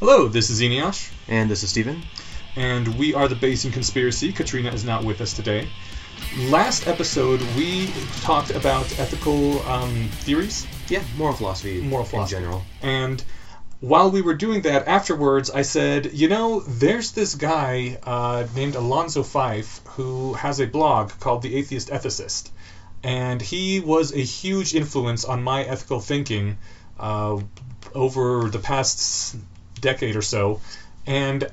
Hello, this is Eneasz, And this is Steven. and we are the Bayesian Conspiracy. Katrina is not with us today. Last episode, we talked about ethical um, theories, Yeah, moral philosophy, Moral philosophy. in general. and while we were doing that, afterwards, I said, you know, there's this guy uh, named Alonzo Fyfe who has a blog called The Atheist Ethicist, and he was a huge influence on my ethical thinking uh, over the past decade or so. And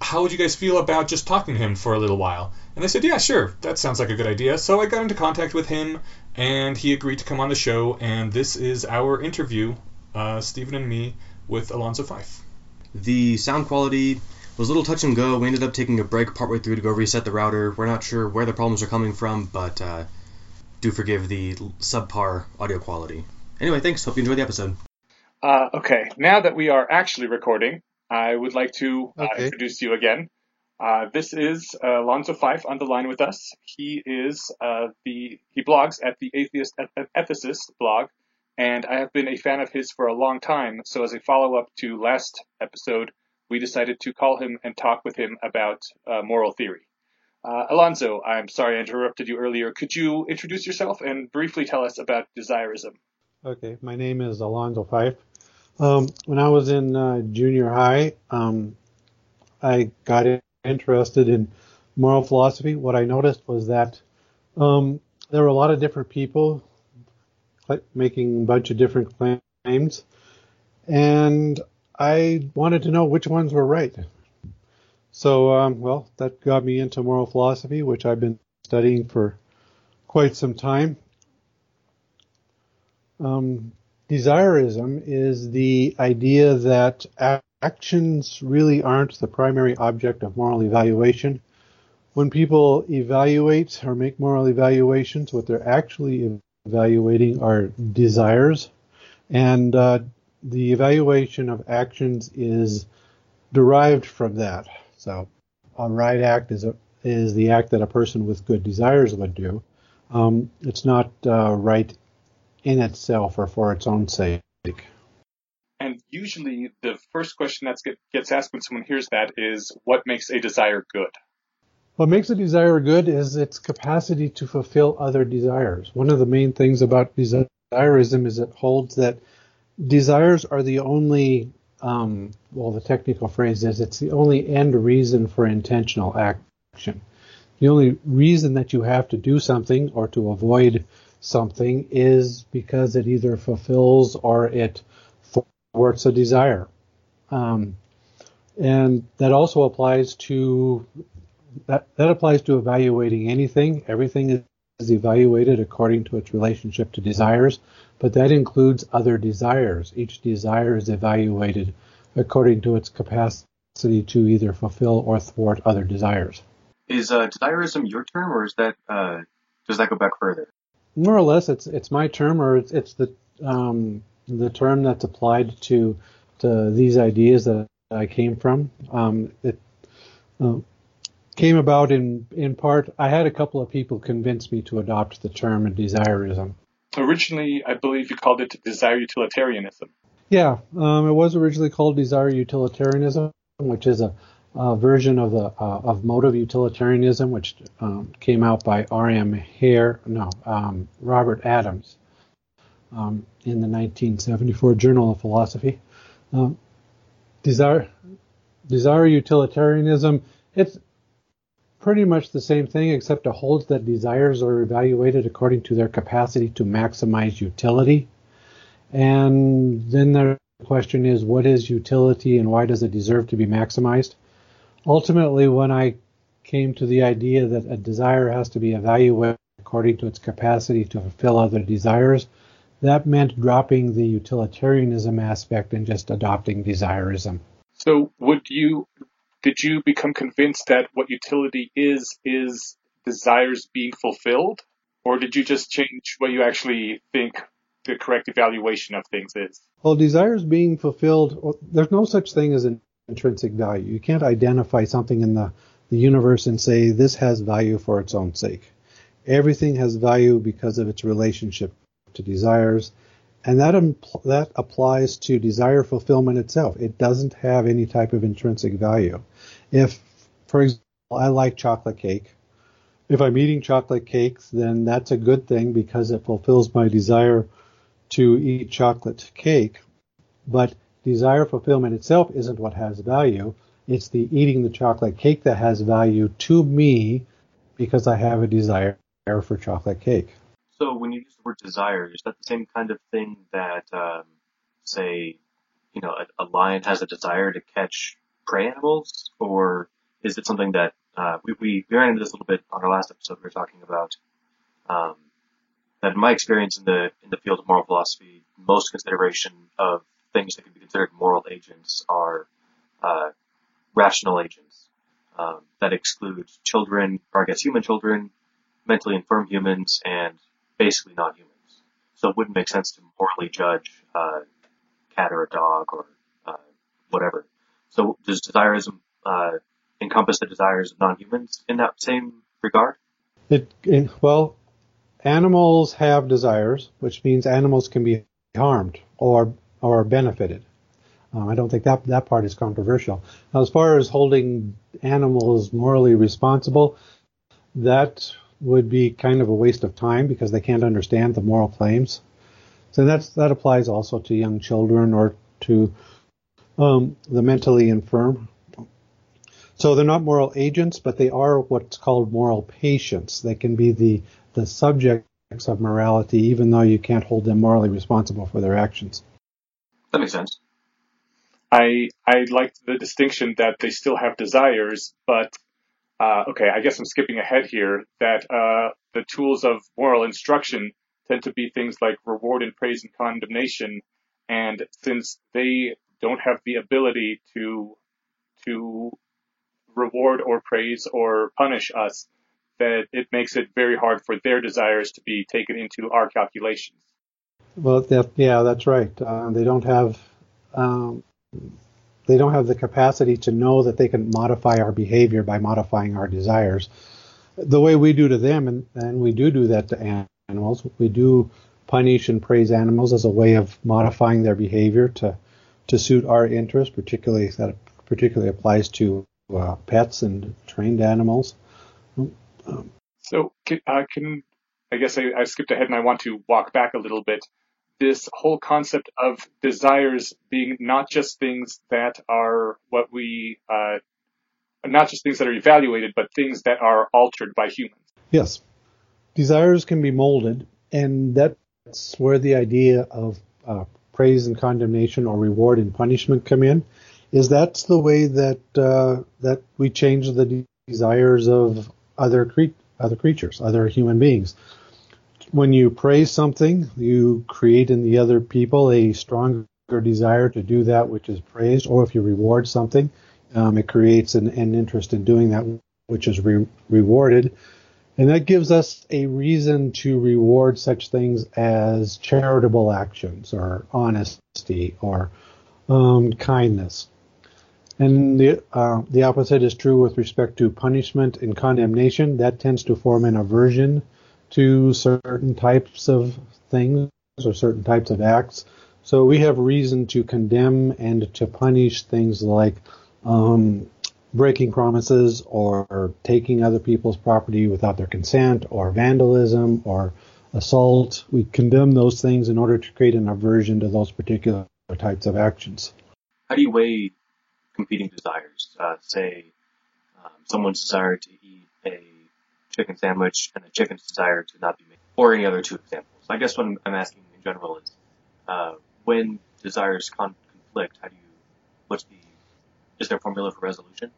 how would you guys feel about just talking to him for a little while? And they said, yeah, sure, that sounds like a good idea. So I got into contact with him, and he agreed to come on the show. And this is our interview, uh, Stephen and me, with Alonzo Fyfe. The sound quality was a little touch and go. We ended up taking a break partway through to go reset the router. We're not sure where the problems are coming from, but uh, do forgive the subpar audio quality. Anyway, thanks. Hope you enjoyed the episode. Uh, okay, now that we are actually recording, I would like to uh, Okay. introduce you again. Uh, this is uh, Alonzo Fyfe on the line with us. He is uh, the he blogs at the Atheist Eth- Ethicist blog, and I have been a fan of his for a long time. So as a follow up to last episode, we decided to call him and talk with him about uh, moral theory. Uh, Alonzo, I'm sorry I interrupted you earlier. Could you introduce yourself and briefly tell us about desirism? Okay, my name is Alonzo Fyfe. Um, when I was in uh, junior high, um, I got interested in moral philosophy. What I noticed was that um, there were a lot of different people making a bunch of different claims, and I wanted to know which ones were right. So, um, well, that got me into moral philosophy, which I've been studying for quite some time. Um, desirism is the idea that actions really aren't the primary object of moral evaluation. When people evaluate or make moral evaluations, what they're actually evaluating are desires, and uh, the evaluation of actions is derived from that. So, a right act is a, is the act that a person with good desires would do. Um, it's not uh, right in itself or for its own sake. And usually, the first question that get, gets asked when someone hears that is, "What makes a desire good?" What makes a desire good is its capacity to fulfill other desires. One of the main things about desirism is it holds that desires are the only, um, well, the technical phrase is it's the only end reason for intentional action. The only reason that you have to do something or to avoid something is because it either fulfills or it thwarts a desire. Um, and that also applies to that, that applies to evaluating anything. Everything is, evaluated according to its relationship to desires, but that includes other desires. Each desire is evaluated according to its capacity to either fulfill or thwart other desires. Is uh, your term, or is that uh, does that go back further? More or less, it's it's my term, or it's it's the um, the term that's applied to to these ideas that I came from. Um, it uh, came about in in part. I had a couple of people convince me to adopt the term desirism. Originally, I believe you called it desire utilitarianism. Yeah, um, it was originally called desire utilitarianism, which is a, a version of the uh, of motive utilitarianism, which um, came out by R.M. Hare, no, um, Robert Adams, um, in the 1974 Journal of Philosophy. Um, desire desire utilitarianism, it's pretty much the same thing, except it holds that desires are evaluated according to their capacity to maximize utility. And then the question is, what is utility and why does it deserve to be maximized? Ultimately, when I came to the idea that a desire has to be evaluated according to its capacity to fulfill other desires, that meant dropping the utilitarianism aspect and just adopting desirism. So, would you did you become convinced that what utility is is desires being fulfilled, or did you just change what you actually think the correct evaluation of things is? Well, desires being fulfilled, well, there's no such thing as an intrinsic value. You can't identify something in the, the universe and say this has value for its own sake. Everything has value because of its relationship to desires, and that impl- that applies to desire fulfillment itself. It doesn't have any type of intrinsic value. If, for example, I like chocolate cake, if I'm eating chocolate cakes, then that's a good thing because it fulfills my desire to eat chocolate cake. But desire fulfillment itself isn't what has value. It's the eating the chocolate cake that has value to me because I have a desire for chocolate cake. So when you use the word desire, is that the same kind of thing that, um, say, you know, a, a lion has a desire to catch prey animals, or is it something that uh, we, we ran into this a little bit on our last episode? We were talking about um, that in my experience in the in the field of moral philosophy, most consideration of things that could be considered moral agents are uh, rational agents um, that exclude children, or I guess human children, mentally infirm humans, and basically not humans. So it wouldn't make sense to morally judge a uh, cat or a dog or uh, whatever. So does desirism uh, encompass the desires of non-humans in that same regard? It, it, well, animals have desires, which means animals can be harmed or or benefited. Um, I don't think that that part is controversial. Now, as far as holding animals morally responsible, that would be kind of a waste of time because they can't understand the moral claims. So that's that applies also to young children or to um, the mentally infirm. So they're not moral agents, but they are what's called moral patients. They can be the the subjects of morality, even though you can't hold them morally responsible for their actions. That makes sense. I I like the distinction that they still have desires, but uh, okay, I guess I'm skipping ahead here. That uh, the tools of moral instruction tend to be things like reward and praise and condemnation, and since they don't have the ability to to reward or praise or punish us, that it makes it very hard for their desires to be taken into our calculations. Well, that, yeah, that's right. Uh, they don't have um, they don't have the capacity to know that they can modify our behavior by modifying our desires. The way we do to them, and, and we do do that to animals. We do punish and praise animals as a way of modifying their behavior to to suit our interest. Particularly that particularly applies to uh, pets and trained animals. Um, so uh, can I guess I, I skipped ahead and I want to walk back a little bit this whole concept of desires being not just things that are what we, uh, not just things that are evaluated, but things that are altered by humans. Yes. Desires can be molded, and that's where the idea of uh, praise and condemnation or reward and punishment come in. Is that's the way that uh, that we change the desires of other cre- other creatures, other human beings when you praise something, you create in the other people a stronger desire to do that which is praised, or if you reward something, um, it creates an, an, interest in doing that which is re- rewarded. And that gives us a reason to reward such things as charitable actions or honesty or um, kindness. And the uh, the opposite is true with respect to punishment and condemnation. That tends to form an aversion to certain types of things or certain types of acts. So we have reason to condemn and to punish things like um, breaking promises or taking other people's property without their consent or vandalism or assault. We condemn those things in order to create an aversion to those particular types of actions. How do you weigh competing desires? Uh, say um, someone's desire to eat a chicken sandwich and the chicken's desire to not be made, or any other two examples. I guess what I'm, I'm asking in general is, uh, when desires con- conflict, how do you, what's the, is there a formula for resolution?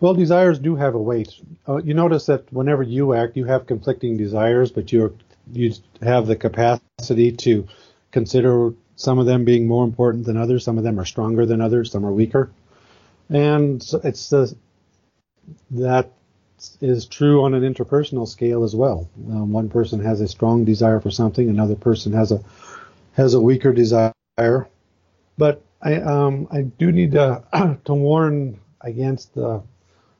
Well, desires do have a weight. Uh, you notice that whenever you act, you have conflicting desires, but you you have the capacity to consider some of them being more important than others. Some of them are stronger than others. Some are weaker, and it's the that is true on an interpersonal scale as well. Um, one person has a strong desire for something, another person has a has a weaker desire. But I um, I do need to to warn against the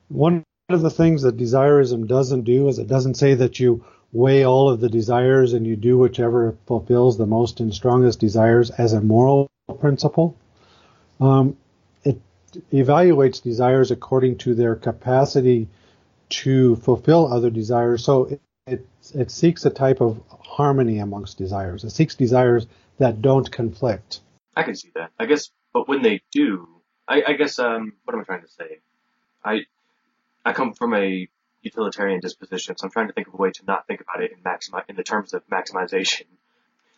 one of the things that desirism doesn't do is it doesn't say that you weigh all of the desires and you do whichever fulfills the most and strongest desires as a moral principle. Um, it evaluates desires according to their capacity to fulfill other desires. So it, it, it seeks a type of harmony amongst desires. It seeks desires that don't conflict. I can see that. I guess, but when they do, I, I guess, um, what am I trying to say? I, I come from a utilitarian disposition, so I'm trying to think of a way to not think about it in maximi- in the terms of maximization.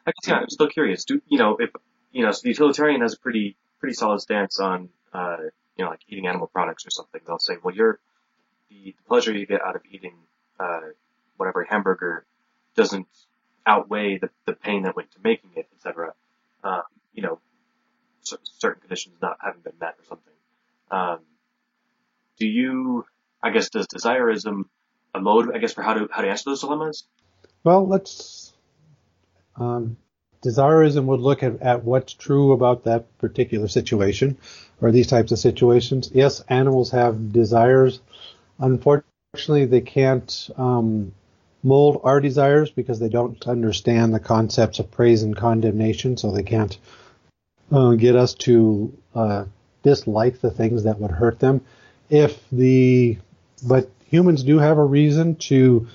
I guess, yeah, I'm still curious. Do, you know, if, you know, so the utilitarian has a pretty, pretty solid stance on, uh, you know, like eating animal products or something. They'll say, well, you're, the, the pleasure you get out of eating, uh, whatever hamburger doesn't outweigh the, the pain that went to making it, etc. Um, you know, c- certain conditions not having been met or something. Um, do you, I guess, does desirism a mode, I guess, for how to how to answer those dilemmas? Well, let's. Um, desirism would look at, at what's true about that particular situation or these types of situations. Yes, animals have desires. Unfortunately, they can't um, mold our desires because they don't understand the concepts of praise and condemnation, so they can't uh, get us to uh, dislike the things that would hurt them. If the but humans do have a reason to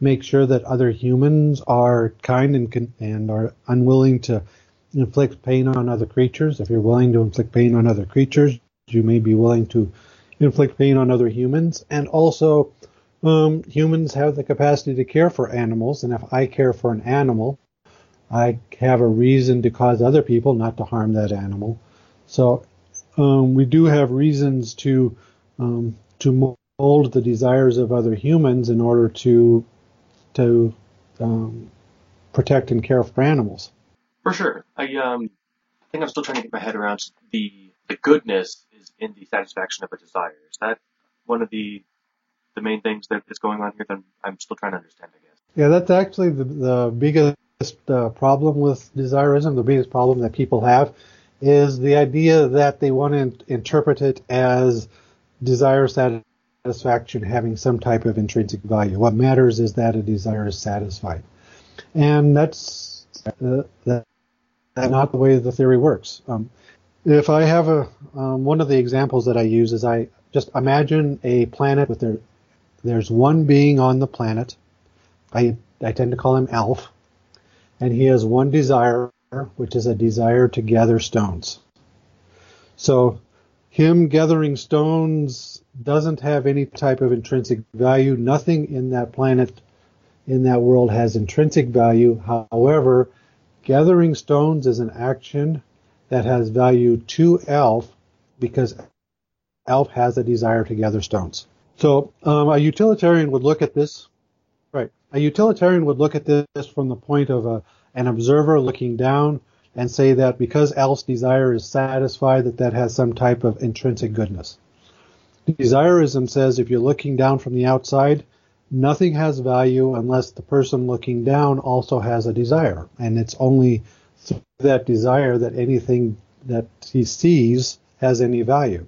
make sure that other humans are kind and and are unwilling to inflict pain on other creatures. If you're willing to inflict pain on other creatures, you may be willing to inflict pain on other humans. And also, um, humans have the capacity to care for animals, and if I care for an animal, I have a reason to cause other people not to harm that animal. So um, we do have reasons to um, to mold the desires of other humans in order to to um, protect and care for animals. For sure. I um I think I'm still trying to get my head around the the goodness is in the satisfaction of a desire. Is that one of the the main things that is going on here that I'm still trying to understand, I guess. Yeah, that's actually the, the biggest uh, problem with desirism, the biggest problem that people have is the idea that they want to interpret it as desire satisfaction having some type of intrinsic value. What matters is that a desire is satisfied. And that's, uh, that, not the way the theory works. Um, if I have a, um, one of the examples that I use is I just imagine a planet with their, there's one being on the planet. I, I tend to call him Alf. And he has one desire, which is a desire to gather stones. So him gathering stones doesn't have any type of intrinsic value. Nothing in that planet, in that world has intrinsic value. However, gathering stones is an action that has value to Alf because Alf has a desire to gather stones. So um, a utilitarian would look at this, right? A utilitarian would look at this from the point of a, an observer looking down and say that because Alf's desire is satisfied, that that has some type of intrinsic goodness. Desirism says if you're looking down from the outside, nothing has value unless the person looking down also has a desire, and it's only that desire that anything that he sees has any value.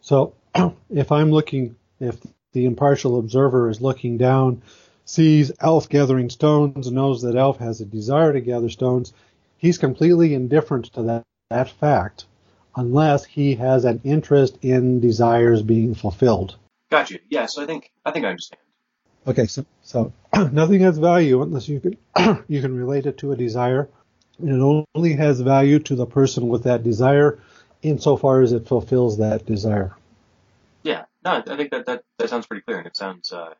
So if I'm looking, if the impartial observer is looking down sees Alf gathering stones, knows that Alf has a desire to gather stones, he's completely indifferent to that, that fact unless he has an interest in desires being fulfilled. Got you. Yeah, so I think I think I understand. Okay, so so nothing has value unless you can you can relate it to a desire. And it only has value to the person with that desire insofar as it fulfills that desire. Yeah, no, I think that that, that sounds pretty clear, and it sounds uh,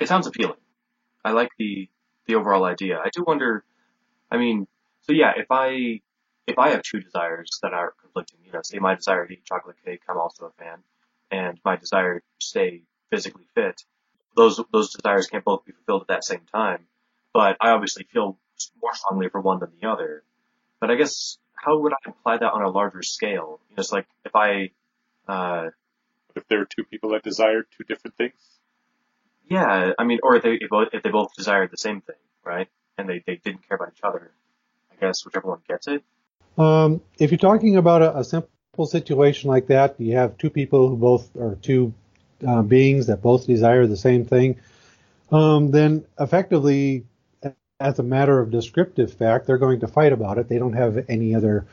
it sounds appealing. I like the the overall idea. I do wonder. I mean, so yeah, if I if I have two desires that are conflicting, you know, say my desire to eat chocolate cake, I'm also a fan, and my desire to stay physically fit, those those desires can't both be fulfilled at that same time. But I obviously feel more strongly for one than the other. But I guess how would I apply that on a larger scale? You know, it's like if I, uh, if there are two people that desire two different things. Yeah, I mean, or if they if both, if they both desired the same thing, right? And they, they didn't care about each other. I guess whichever one gets it. Um, if you're talking about a, a, simple situation like that, you have two people who both are two uh, beings that both desire the same thing. um, then effectively, as a matter of descriptive fact, they're going to fight about it. They don't have any other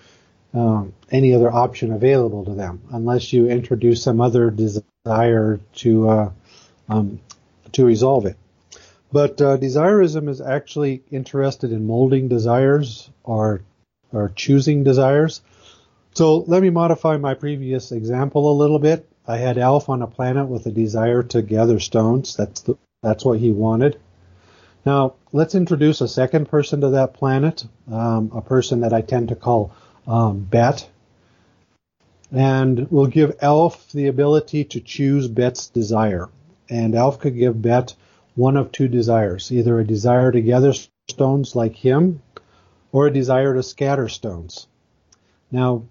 um, any other option available to them unless you introduce some other desire to uh, um, to resolve it. But uh, is actually interested in molding desires or or choosing desires. So let me modify my previous example a little bit. I had Alf on a planet with a desire to gather stones. That's the, that's what he wanted. Now let's introduce a second person to that planet, um, a person that I tend to call um, Bet, and we'll give Alf the ability to choose Bet's desire. And Alf could give Bet one of two desires, either a desire to gather stones like him, or a desire to scatter stones. Now,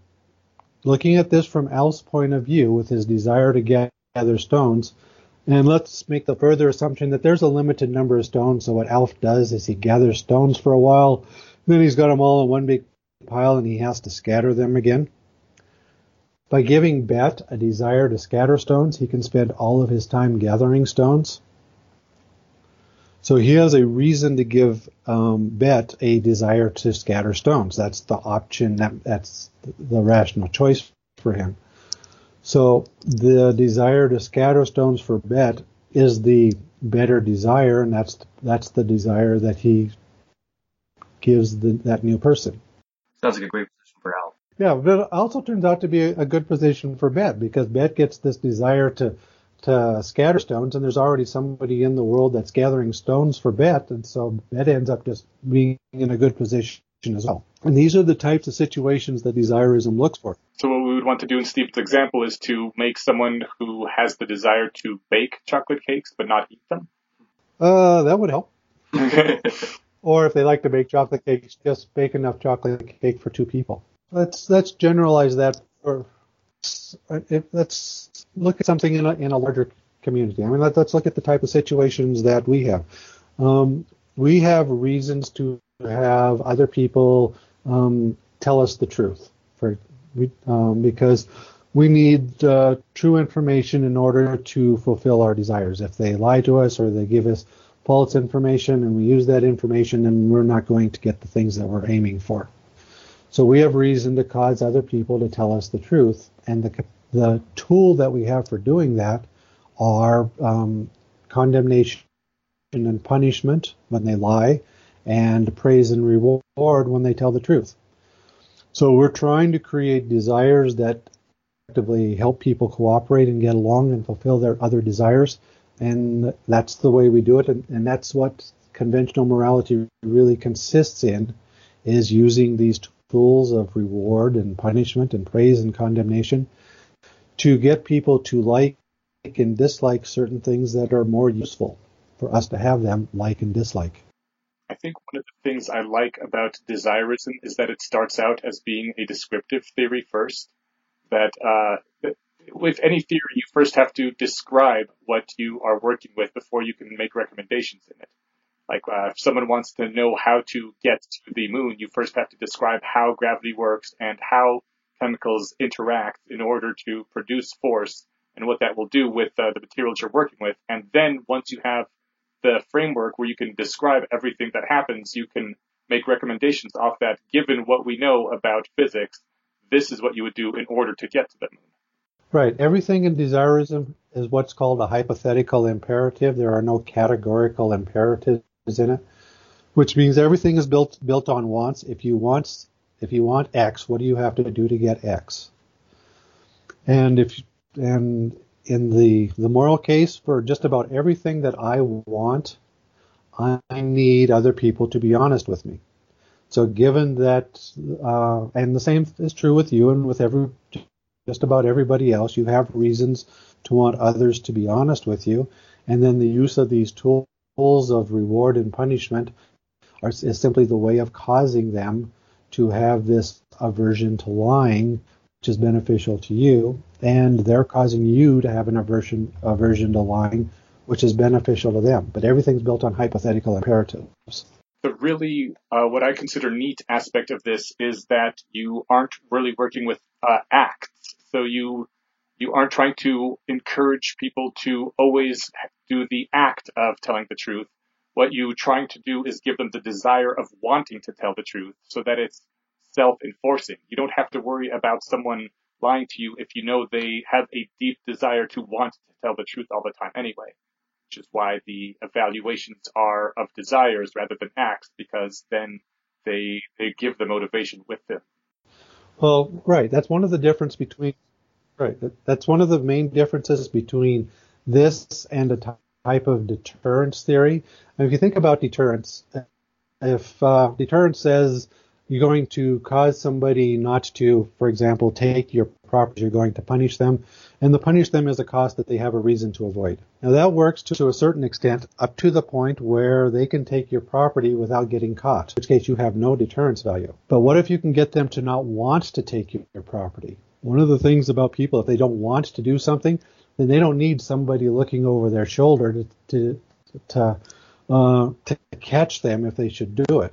looking at this from Alf's point of view, with his desire to gather stones, and let's make the further assumption that there's a limited number of stones. So what Alf does is he gathers stones for a while, then he's got them all in one big pile and he has to scatter them again. By giving Bet a desire to scatter stones, he can spend all of his time gathering stones. So he has a reason to give um, Bet a desire to scatter stones. That's the option. That, that's the rational choice for him. So the desire to scatter stones for Bet is the better desire, and that's that's the desire that he gives the, that new person. Sounds like a great position for Al. Yeah, but it also turns out to be a, a good position for Bet because Bet gets this desire to to scatter stones, and there's already somebody in the world that's gathering stones for Bet, and so Bet ends up just being in a good position as well. And these are the types of situations that desirism looks for. So what we would want to do in Steve's example is to make someone who has the desire to bake chocolate cakes but not eat them. Uh, that would help. or if they like to bake chocolate cakes, just bake enough chocolate cake for two people. Let's let's generalize that for let's look at something in a, in a larger community. I mean, let, us look at the type of situations that we have. Um, we have reasons to have other people um, tell us the truth, for um, because we need uh, true information in order to fulfill our desires. If they lie to us or they give us false information and we use that information, then we're not going to get the things that we're aiming for. So we have reason to cause other people to tell us the truth, and the the tool that we have for doing that are um, condemnation and punishment when they lie, and praise and reward when they tell the truth. So we're trying to create desires that actively help people cooperate and get along and fulfill their other desires, and that's the way we do it, and, and that's what conventional morality really consists in, is using these tools of reward and punishment and praise and condemnation to get people to like and dislike certain things that are more useful for us to have them like and dislike. I think one of the things I like about desirism is that it starts out as being a descriptive theory first. That uh, with any theory, you first have to describe what you are working with before you can make recommendations in it. Like uh, if someone wants to know how to get to the moon, you first have to describe how gravity works and how chemicals interact in order to produce force and what that will do with uh, the materials you're working with. And then once you have the framework where you can describe everything that happens, you can make recommendations off that. Given what we know about physics, this is what you would do in order to get to the moon. Right. Everything in desirism is what's called a hypothetical imperative. There are no categorical imperatives in it, which means everything is built built on wants. If you want if you want X, what do you have to do to get X? And if and in the the moral case for just about everything that I want, I need other people to be honest with me. So given that, uh, and the same is true with you and with every just about everybody else, you have reasons to want others to be honest with you, and then the use of these tools of reward and punishment are, is simply the way of causing them to have this aversion to lying, which is beneficial to you, and they're causing you to have an aversion aversion to lying, which is beneficial to them. But everything's built on hypothetical imperatives. The really uh, what I consider neat aspect of this is that you aren't really working with uh, acts, so you you aren't trying to encourage people to always do the act of telling the truth. What you're trying to do is give them the desire of wanting to tell the truth so that it's self-enforcing. You don't have to worry about someone lying to you if you know they have a deep desire to want to tell the truth all the time anyway. Which is why the evaluations are of desires rather than acts, because then they they give the motivation with them. Well, right. That's one of the difference between right. That's one of the main differences between this and a type of deterrence theory. And if you think about deterrence, if uh, deterrence says you're going to cause somebody not to, for example, take your property, you're going to punish them, and the punish them is a cost that they have a reason to avoid. Now that works to a certain extent up to the point where they can take your property without getting caught, in which case you have no deterrence value. But what if you can get them to not want to take your property? One of the things about people, if they don't want to do something, then they don't need somebody looking over their shoulder to to to, uh, to catch them if they should do it.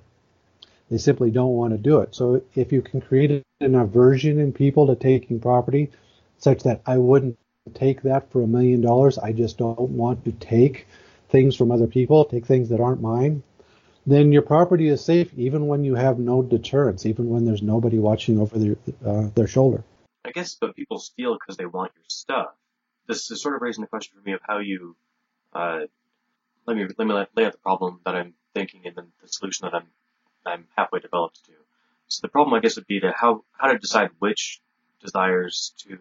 They simply don't want to do it. So if you can create an aversion in people to taking property such that I wouldn't take that for a million dollars, I just don't want to take things from other people, take things that aren't mine, then your property is safe even when you have no deterrence, even when there's nobody watching over their, uh, their shoulder. I guess, but people steal because they want your stuff. This is sort of raising the question for me of how you, uh, let me let me lay out the problem that I'm thinking and then the solution that I'm I'm halfway developed to. So the problem, I guess, would be to how, how to decide which desires to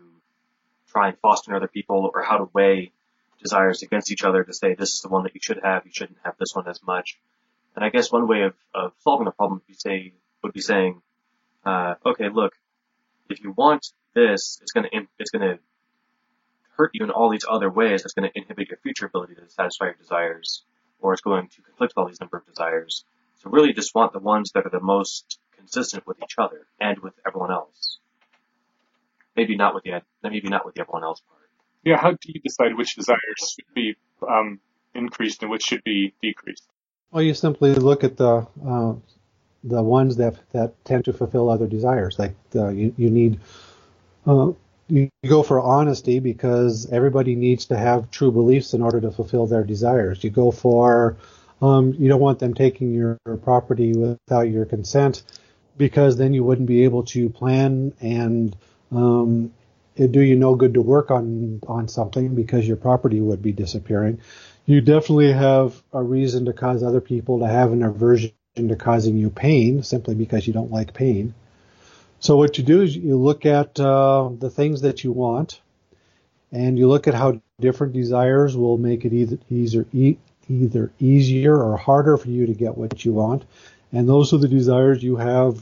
try and foster in other people or how to weigh desires against each other to say this is the one that you should have, you shouldn't have this one as much. And I guess one way of, of solving the problem would be say, would be saying, uh, okay, look, if you want this, it's gonna, it's gonna hurt you in all these other ways. That's gonna inhibit your future ability to satisfy your desires, or it's going to conflict with all these number of desires. So really just want the ones that are the most consistent with each other and with everyone else. Maybe not with the maybe not with the everyone else part. Yeah, how do you decide which desires should be um, increased and which should be decreased? Well, you simply look at the uh, the ones that that tend to fulfill other desires. Like uh, you you need uh, you go for honesty because everybody needs to have true beliefs in order to fulfill their desires. You go for um, you don't want them taking your property without your consent because then you wouldn't be able to plan and um, it do you no good to work on on something because your property would be disappearing. You definitely have a reason to cause other people to have an aversion to causing you pain simply because you don't like pain. So what you do is you look at uh, the things that you want, and you look at how different desires will make it either easier either easier or harder for you to get what you want. And those are the desires you have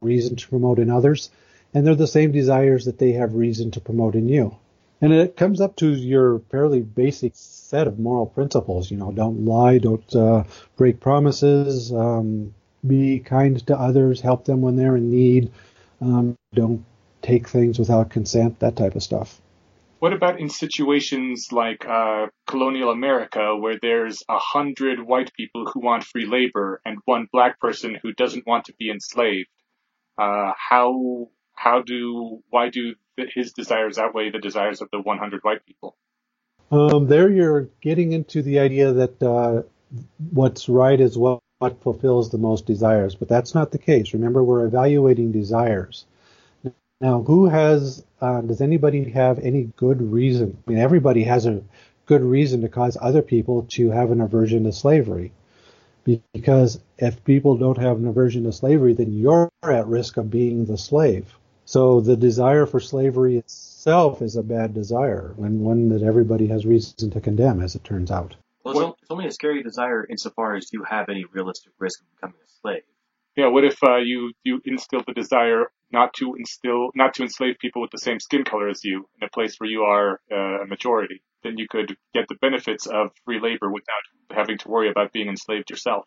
reason to promote in others. And they're the same desires that they have reason to promote in you. And it comes up to your fairly basic set of moral principles. You know, don't lie, don't uh, break promises, um, be kind to others, help them when they're in need, um, don't take things without consent, that type of stuff. What about in situations like uh, colonial America, where there's a hundred white people who want free labor and one black person who doesn't want to be enslaved? Uh, how how do why do his desires outweigh the desires of the 100 white people? Um, there, you're getting into the idea that uh, what's right is what, what fulfills the most desires, but that's not the case. Remember, we're evaluating desires. Now, who has, uh, does anybody have any good reason? I mean, everybody has a good reason to cause other people to have an aversion to slavery. Because if people don't have an aversion to slavery, then you're at risk of being the slave. So the desire for slavery itself is a bad desire, and one that everybody has reason to condemn, as it turns out. Well, it's only a scary desire insofar as you have any realistic risk of becoming a slave. Yeah, what if uh, you you instill the desire not to instill not to enslave people with the same skin color as you in a place where you are uh, a majority? Then you could get the benefits of free labor without having to worry about being enslaved yourself.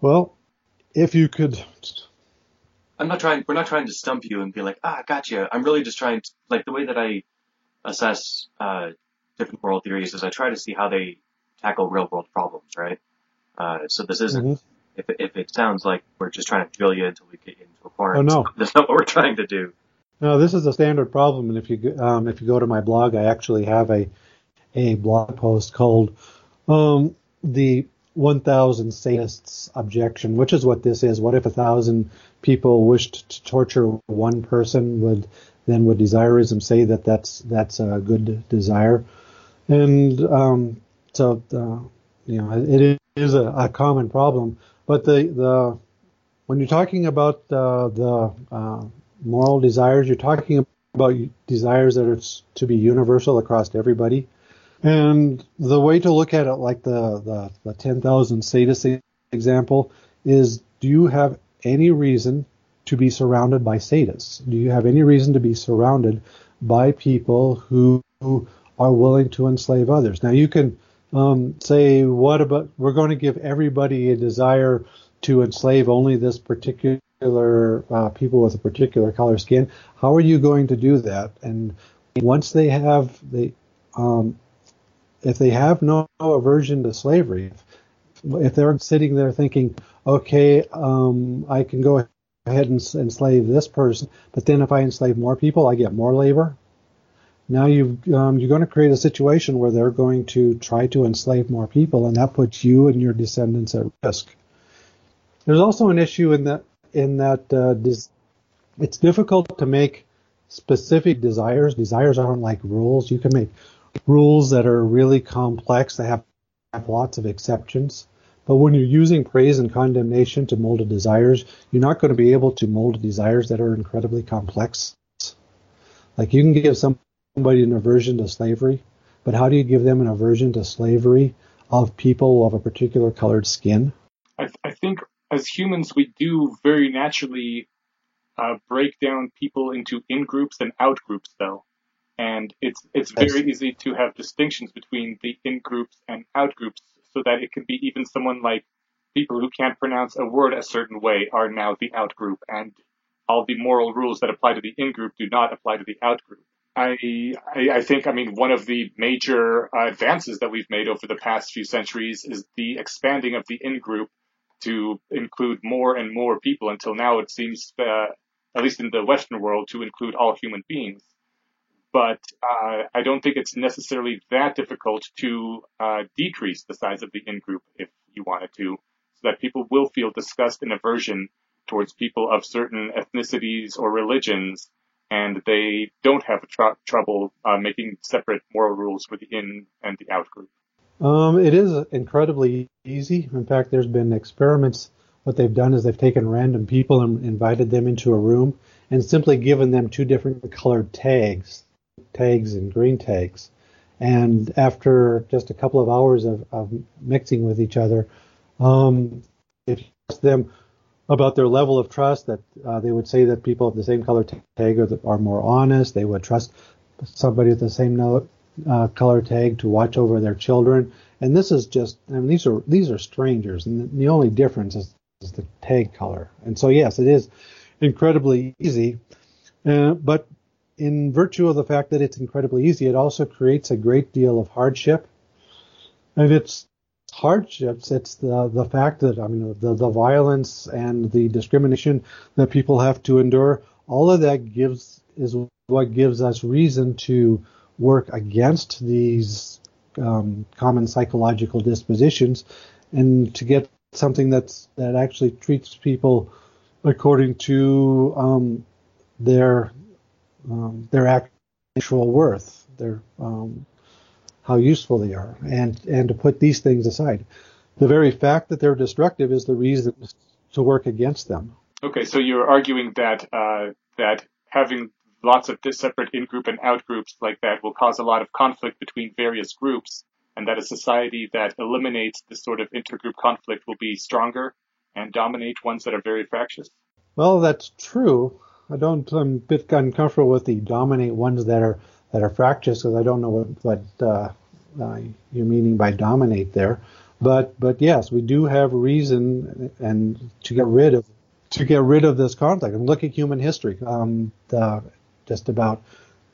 Well, if you could. I'm not trying. We're not trying to stump you and be like, ah, gotcha. I'm really just trying to like the way that I assess uh, different moral theories is I try to see how they tackle real world problems, right? Uh, so this isn't mm-hmm if it, if it sounds like we're just trying to drill you until we get into a corner. Oh no, that's not what we're trying to do. No, this is a standard problem, and if you um, if you go to my blog, I actually have a a blog post called um, the 1,000 sadists objection, which is what this is. What if a thousand people wished to torture one person? Would then would desirism say that that's that's a good desire? And um, so uh, you know it is a, a, common problem. But the the when you're talking about uh, the uh, moral desires, you're talking about desires that are to be universal across everybody. And the way to look at it, like the, the, the 10,000 sadists example, is do you have any reason to be surrounded by sadists? Do you have any reason to be surrounded by people who, who are willing to enslave others? Now you can um, say, what about, we're going to give everybody a desire to enslave only this particular uh, people with a particular color skin. How are you going to do that? And once they have the um, if they have no aversion to slavery, if they're sitting there thinking, okay, um, I can go ahead and enslave this person, but then if I enslave more people, I get more labor. Now you um, you're going to create a situation where they're going to try to enslave more people, and that puts you and your descendants at risk. There's also an issue in that in that uh, it's difficult to make specific desires. Desires aren't like rules. You can make rules that are really complex that have, have lots of exceptions. But when you're using praise and condemnation to mold desires, you're not going to be able to mold desires that are incredibly complex. Like you can give somebody an aversion to slavery, but how do you give them an aversion to slavery of people of a particular colored skin? I, th- I think as humans, we do very naturally uh, break down people into in groups and out groups, though and it's it's very easy to have distinctions between the in groups and out groups, so that it can be even someone like people who can't pronounce a word a certain way are now the out group, and all the moral rules that apply to the in group do not apply to the out group. I, I, think, I mean, one of the major uh, advances that we've made over the past few centuries is the expanding of the in group to include more and more people until now it seems, uh, at least in the Western world, to include all human beings. But uh, I don't think it's necessarily that difficult to uh, decrease the size of the in group if you wanted to, so that people will feel disgust and aversion towards people of certain ethnicities or religions, and they don't have tr- trouble uh, making separate moral rules for the in and the out group. Um, it is incredibly easy. In fact, there's been experiments. What they've done is they've taken random people and invited them into a room and simply given them two different colored tags tags and green tags. And after just a couple of hours of, of mixing with each other, um, if you ask them about their level of trust, that uh, they would say that people of the same color tag are, are more honest. They would trust somebody with the same note, uh, color tag to watch over their children. And this is just, I mean, these are these are strangers, and the only difference is, is the tag color. And so, yes, it is incredibly easy. Uh, but in virtue of the fact that it's incredibly easy, it also creates a great deal of hardship. And it's hardships, it's the, the fact that, I mean, the, the violence and the discrimination that people have to endure, all of that gives, is what gives us reason to work against these um, common psychological dispositions and to get something that's, that actually treats people according to um, their um, their actual worth, their um, how useful they are, and and to put these things aside. The very fact that they're destructive is the reason to work against them. Okay, so you're arguing that uh, that having lots of separate in-group and out-groups like that will cause a lot of conflict between various groups, and that a society that eliminates this sort of intergroup conflict will be stronger and dominate ones that are very fractious. Well, that's true. I don't. I'm a bit uncomfortable with the dominate ones that are that are fractious because I don't know what what uh, uh, you're meaning by dominate there. But but yes, we do have reason and to get rid of to get rid of this conflict. And look at human history. Um, the, just about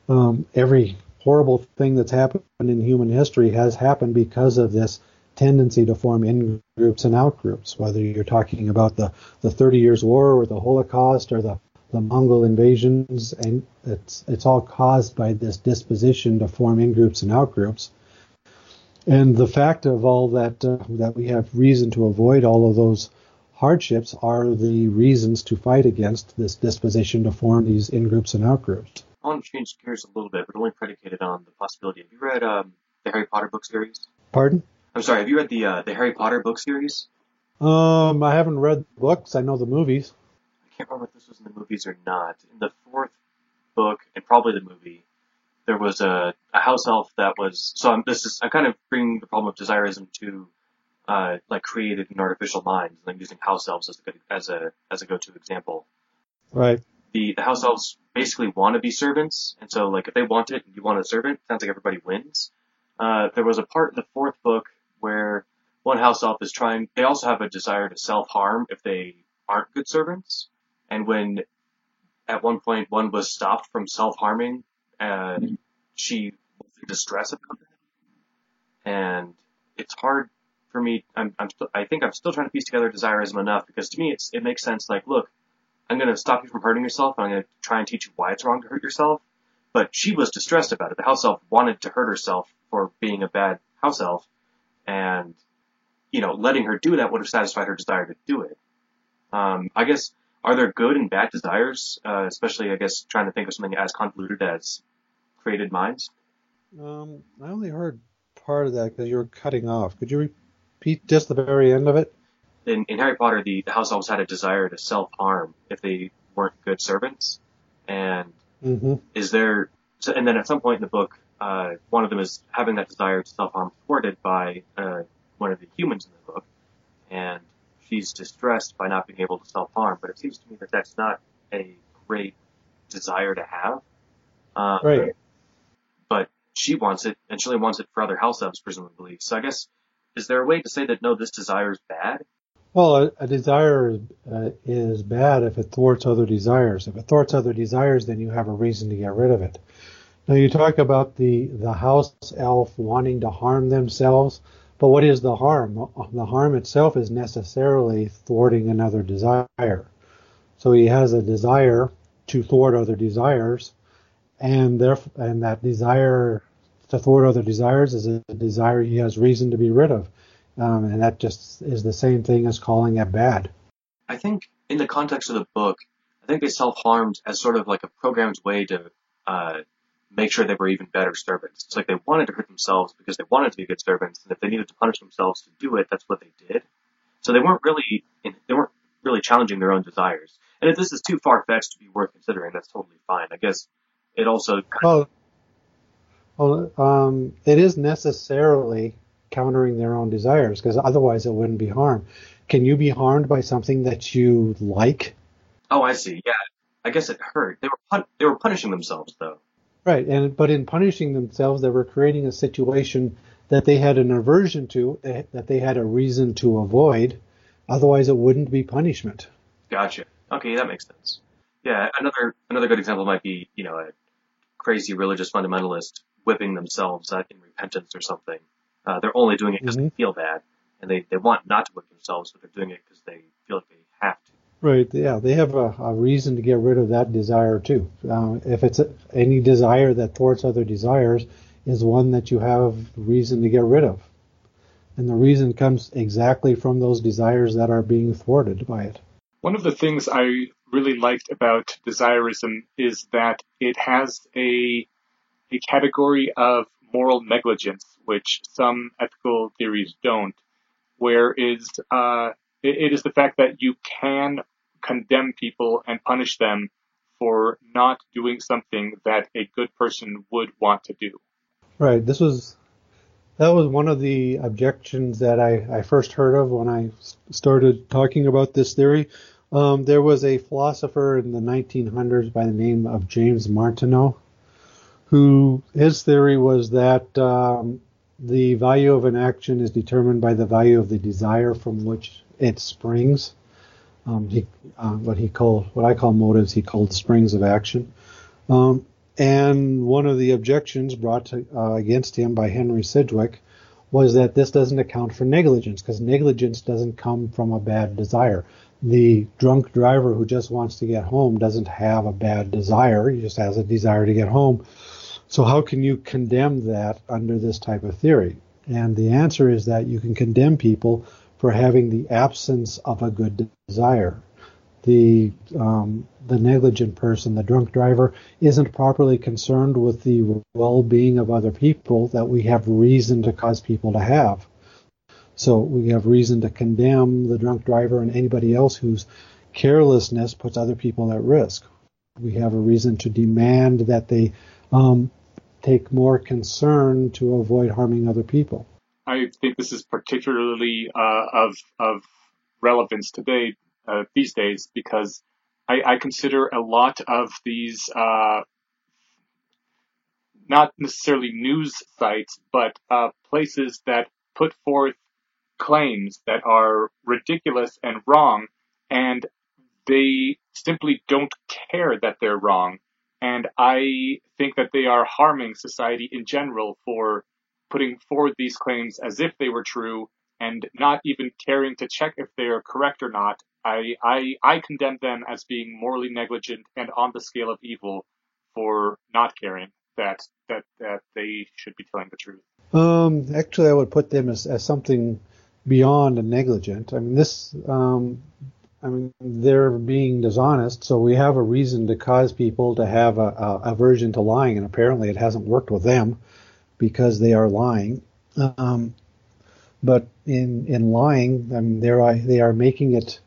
um, every horrible thing that's happened in human history has happened because of this tendency to form in groups and out groups. Whether you're talking about the the Thirty Years' War or the Holocaust or the the Mongol invasions, and it's it's all caused by this disposition to form in groups and out groups. And the fact of all that uh, that we have reason to avoid all of those hardships are the reasons to fight against this disposition to form these in groups and out groups. I want to change gears a little bit, but only predicated on the possibility. Have you read um, the Harry Potter book series? Pardon? I'm sorry. Have you read the uh, the Harry Potter book series? Um, I haven't read the books. I know the movies. I can't remember if this was in the movies or not. In the fourth book, and probably the movie, there was a, a house elf that was. So I'm, this is I'm kind of bringing the problem of desirism to uh, like created in artificial minds, and I'm using house elves as a good, as a as a go-to example. Right. The the house elves basically want to be servants, and so like if they want it and you want a servant, it sounds like everybody wins. Uh, there was a part in the fourth book where one house elf is trying. They also have a desire to self harm if they aren't good servants, and when at one point one was stopped from self harming, uh, she was in distress about it, and it's hard for me, I'm, I'm still, I think I'm still trying to piece together desirism enough because to me it's, it makes sense. Like, look, I'm going to stop you from hurting yourself. And I'm going to try and teach you why it's wrong to hurt yourself. But she was distressed about it. The house elf wanted to hurt herself for being a bad house elf. And, you know, letting her do that would have satisfied her desire to do it. Um, I guess, are there good and bad desires? Uh, especially, I guess, trying to think of something as convoluted as created minds. Um, I only heard part of that because you were cutting off. Could you repeat just the very end of it? In, in Harry Potter, the, the house elves had a desire to self harm if they weren't good servants. And Mm-hmm. is there, so, and then at some point in the book, uh, one of them is having that desire to self harm thwarted by uh, one of the humans in the book, and she's distressed by not being able to self harm. But it seems to me that that's not a great desire to have. Um, Right. But she wants it, and she only wants it for other house elves, presumably. So I guess, is there a way to say that no, this desire is bad? Well, a, a desire is, uh, is bad if it thwarts other desires. If it thwarts other desires, then you have a reason to get rid of it. Now you talk about the the house elf wanting to harm themselves, but what is the harm? The harm itself is necessarily thwarting another desire. So he has a desire to thwart other desires, and therefore, and that desire to thwart other desires is a desire he has reason to be rid of. Um, and that just is the same thing as calling it bad. I think in the context of the book, I think they self-harmed as sort of like a programmed way to uh, make sure they were even better servants. It's like they wanted to hurt themselves because they wanted to be good servants, and if they needed to punish themselves to do it, that's what they did. So they weren't really they weren't really challenging their own desires. And if this is too far-fetched to be worth considering, that's totally fine. I guess it also kind of, Well, well, um, it is necessarily countering their own desires because otherwise it wouldn't be harm. Can you be harmed by something that you like? oh, I see. Yeah, I guess it hurt. They were pun- they were punishing themselves though. Right, and but in punishing themselves, they were creating a situation that they had an aversion to, that they had a reason to avoid. Otherwise, it wouldn't be punishment. Gotcha. Okay, that makes sense. Yeah, another another good example might be, you know, a crazy religious fundamentalist whipping themselves uh, in repentance or something. Uh, they're only doing it because they feel bad, and they, they want not to whip themselves, but they're doing it because they feel like they have to. Right. Yeah, they have a, a reason to get rid of that desire too. Uh, if it's a, any desire that thwarts other desires, is one that you have reason to get rid of, and the reason comes exactly from those desires that are being thwarted by it. One of the things I really liked about desirism is that it has a a category of moral negligence, which some ethical theories don't. Where is uh, it, it is the fact that you can condemn people and punish them for not doing something that a good person would want to do. Right. This was that was one of the objections that I, I first heard of when I started talking about this theory. Um, there was a philosopher in the 1900s by the name of James Martineau, who his theory was that um, the value of an action is determined by the value of the desire from which it springs. Um, he, uh, what he called, what I call motives, he called springs of action. Um, and one of the objections brought to, uh, against him by Henry Sidgwick was that this doesn't account for negligence because negligence doesn't come from a bad desire. The drunk driver who just wants to get home doesn't have a bad desire. He just has a desire to get home. So how can you condemn that under this type of theory? And the answer is that you can condemn people for having the absence of a good desire. The um, the negligent person, the drunk driver, isn't properly concerned with the well-being of other people that we have reason to cause people to have. So we have reason to condemn the drunk driver and anybody else whose carelessness puts other people at risk. We have a reason to demand that they um, take more concern to avoid harming other people. I think this is particularly uh, of of relevance today uh, these days because I, I, consider a lot of these uh, not necessarily news sites, but uh, places that put forth claims that are ridiculous and wrong, and they simply don't care that they're wrong. And I think that they are harming society in general for putting forward these claims as if they were true and not even caring to check if they are correct or not. I, I, I condemn them as being morally negligent and on the scale of evil for not caring that, that, that they should be telling the truth. Um, actually, I would put them as, as something beyond negligent. I mean, this, um, I mean, they're being dishonest, so we have a reason to cause people to have a, a aversion to lying, and apparently it hasn't worked with them because they are lying. Um, but in in lying, I mean, they are they are making it.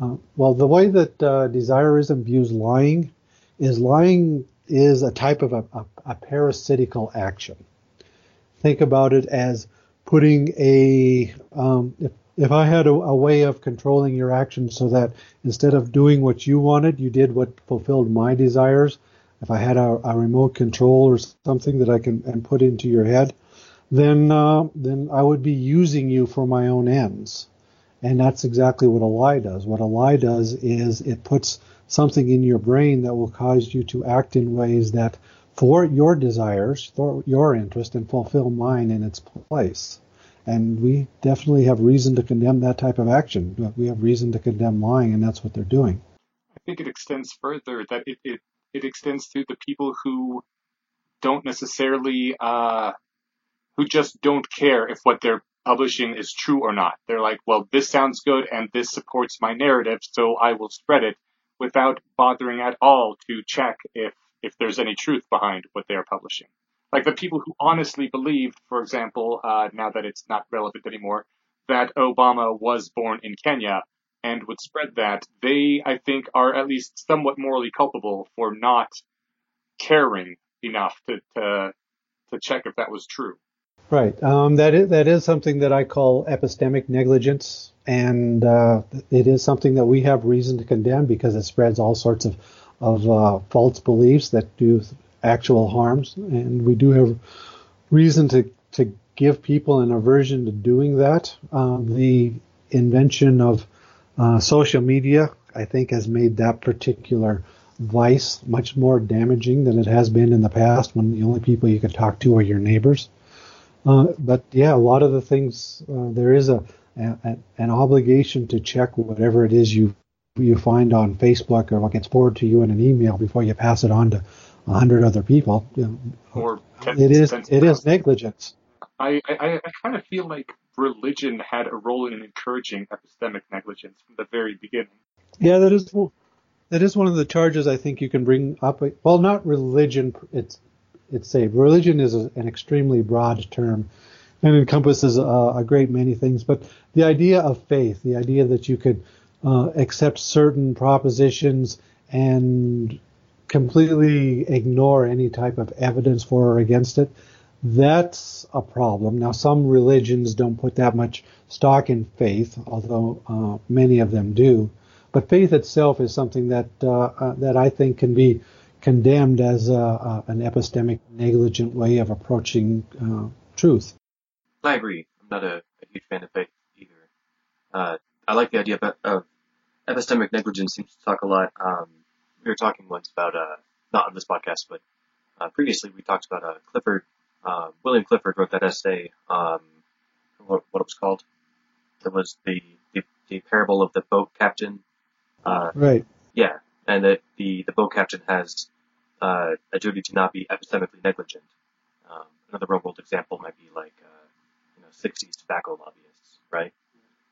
Uh, well, the way that uh, desirism views lying is lying is a type of a, a, a parasitical action. Think about it as putting a um, if, if I had a, a, way of controlling your actions so that instead of doing what you wanted, you did what fulfilled my desires, if I had a, a remote control or something that I can and put into your head, then uh, then I would be using you for my own ends. And that's exactly what a lie does. What a lie does is it puts something in your brain that will cause you to act in ways that thwart your desires, thwart your interest, and fulfill mine in its place. And we definitely have reason to condemn that type of action. We have reason to condemn lying, and that's what they're doing. I think it extends further that it, it it extends to the people who don't necessarily, uh, who just don't care if what they're publishing is true or not. They're like, well, this sounds good and this supports my narrative, so I will spread it without bothering at all to check if, if there's any truth behind what they are publishing. Like the people who honestly believed, for example, uh, now that it's not relevant anymore, that Obama was born in Kenya and would spread that, they, I think, are at least somewhat morally culpable for not caring enough to, to, to check if that was true. Right. Um, that is that is something that I call epistemic negligence, and uh, it is something that we have reason to condemn because it spreads all sorts of of uh, false beliefs that do actual harms, and we do have reason to to give people an aversion to doing that. Um, the invention of uh, social media, I think, has made that particular vice much more damaging than it has been in the past when the only people you could talk to are your neighbors. Uh, but yeah, a lot of the things, uh, there is a, a, an obligation to check whatever it is you you find on Facebook or what gets forwarded to you in an email before you pass it on to a hundred other people. You know, or it is it is negligence. I, I, I kind of feel like religion had a role in encouraging epistemic negligence from the very beginning. Yeah, that is that is one of the charges I think you can bring up. Well, not religion. It's it's a religion is a, an extremely broad term and encompasses a, a, great many things. But the idea of faith, the idea that you could uh, accept certain propositions and completely ignore any type of evidence for or against it, that's a problem. Now, some religions don't put that much stock in faith, although uh, many of them do. But faith itself is something that uh, uh, that I think can be condemned as a, an epistemic, negligent way of approaching uh, truth. I agree. I'm not a, a huge fan of faith either. Uh, I like the idea of, epistemic negligence. Seems to talk a lot. Um, we were talking once about uh, not on this podcast, but previously we talked about Clifford uh, William Clifford wrote that essay, um, what, what it was called. It was the, the, the parable of the boat captain. Uh, right. Yeah, and that the, the boat captain has uh, a duty to not be epistemically negligent. Um, another real world example might be like, uh, you know, '60s tobacco lobbyists, right?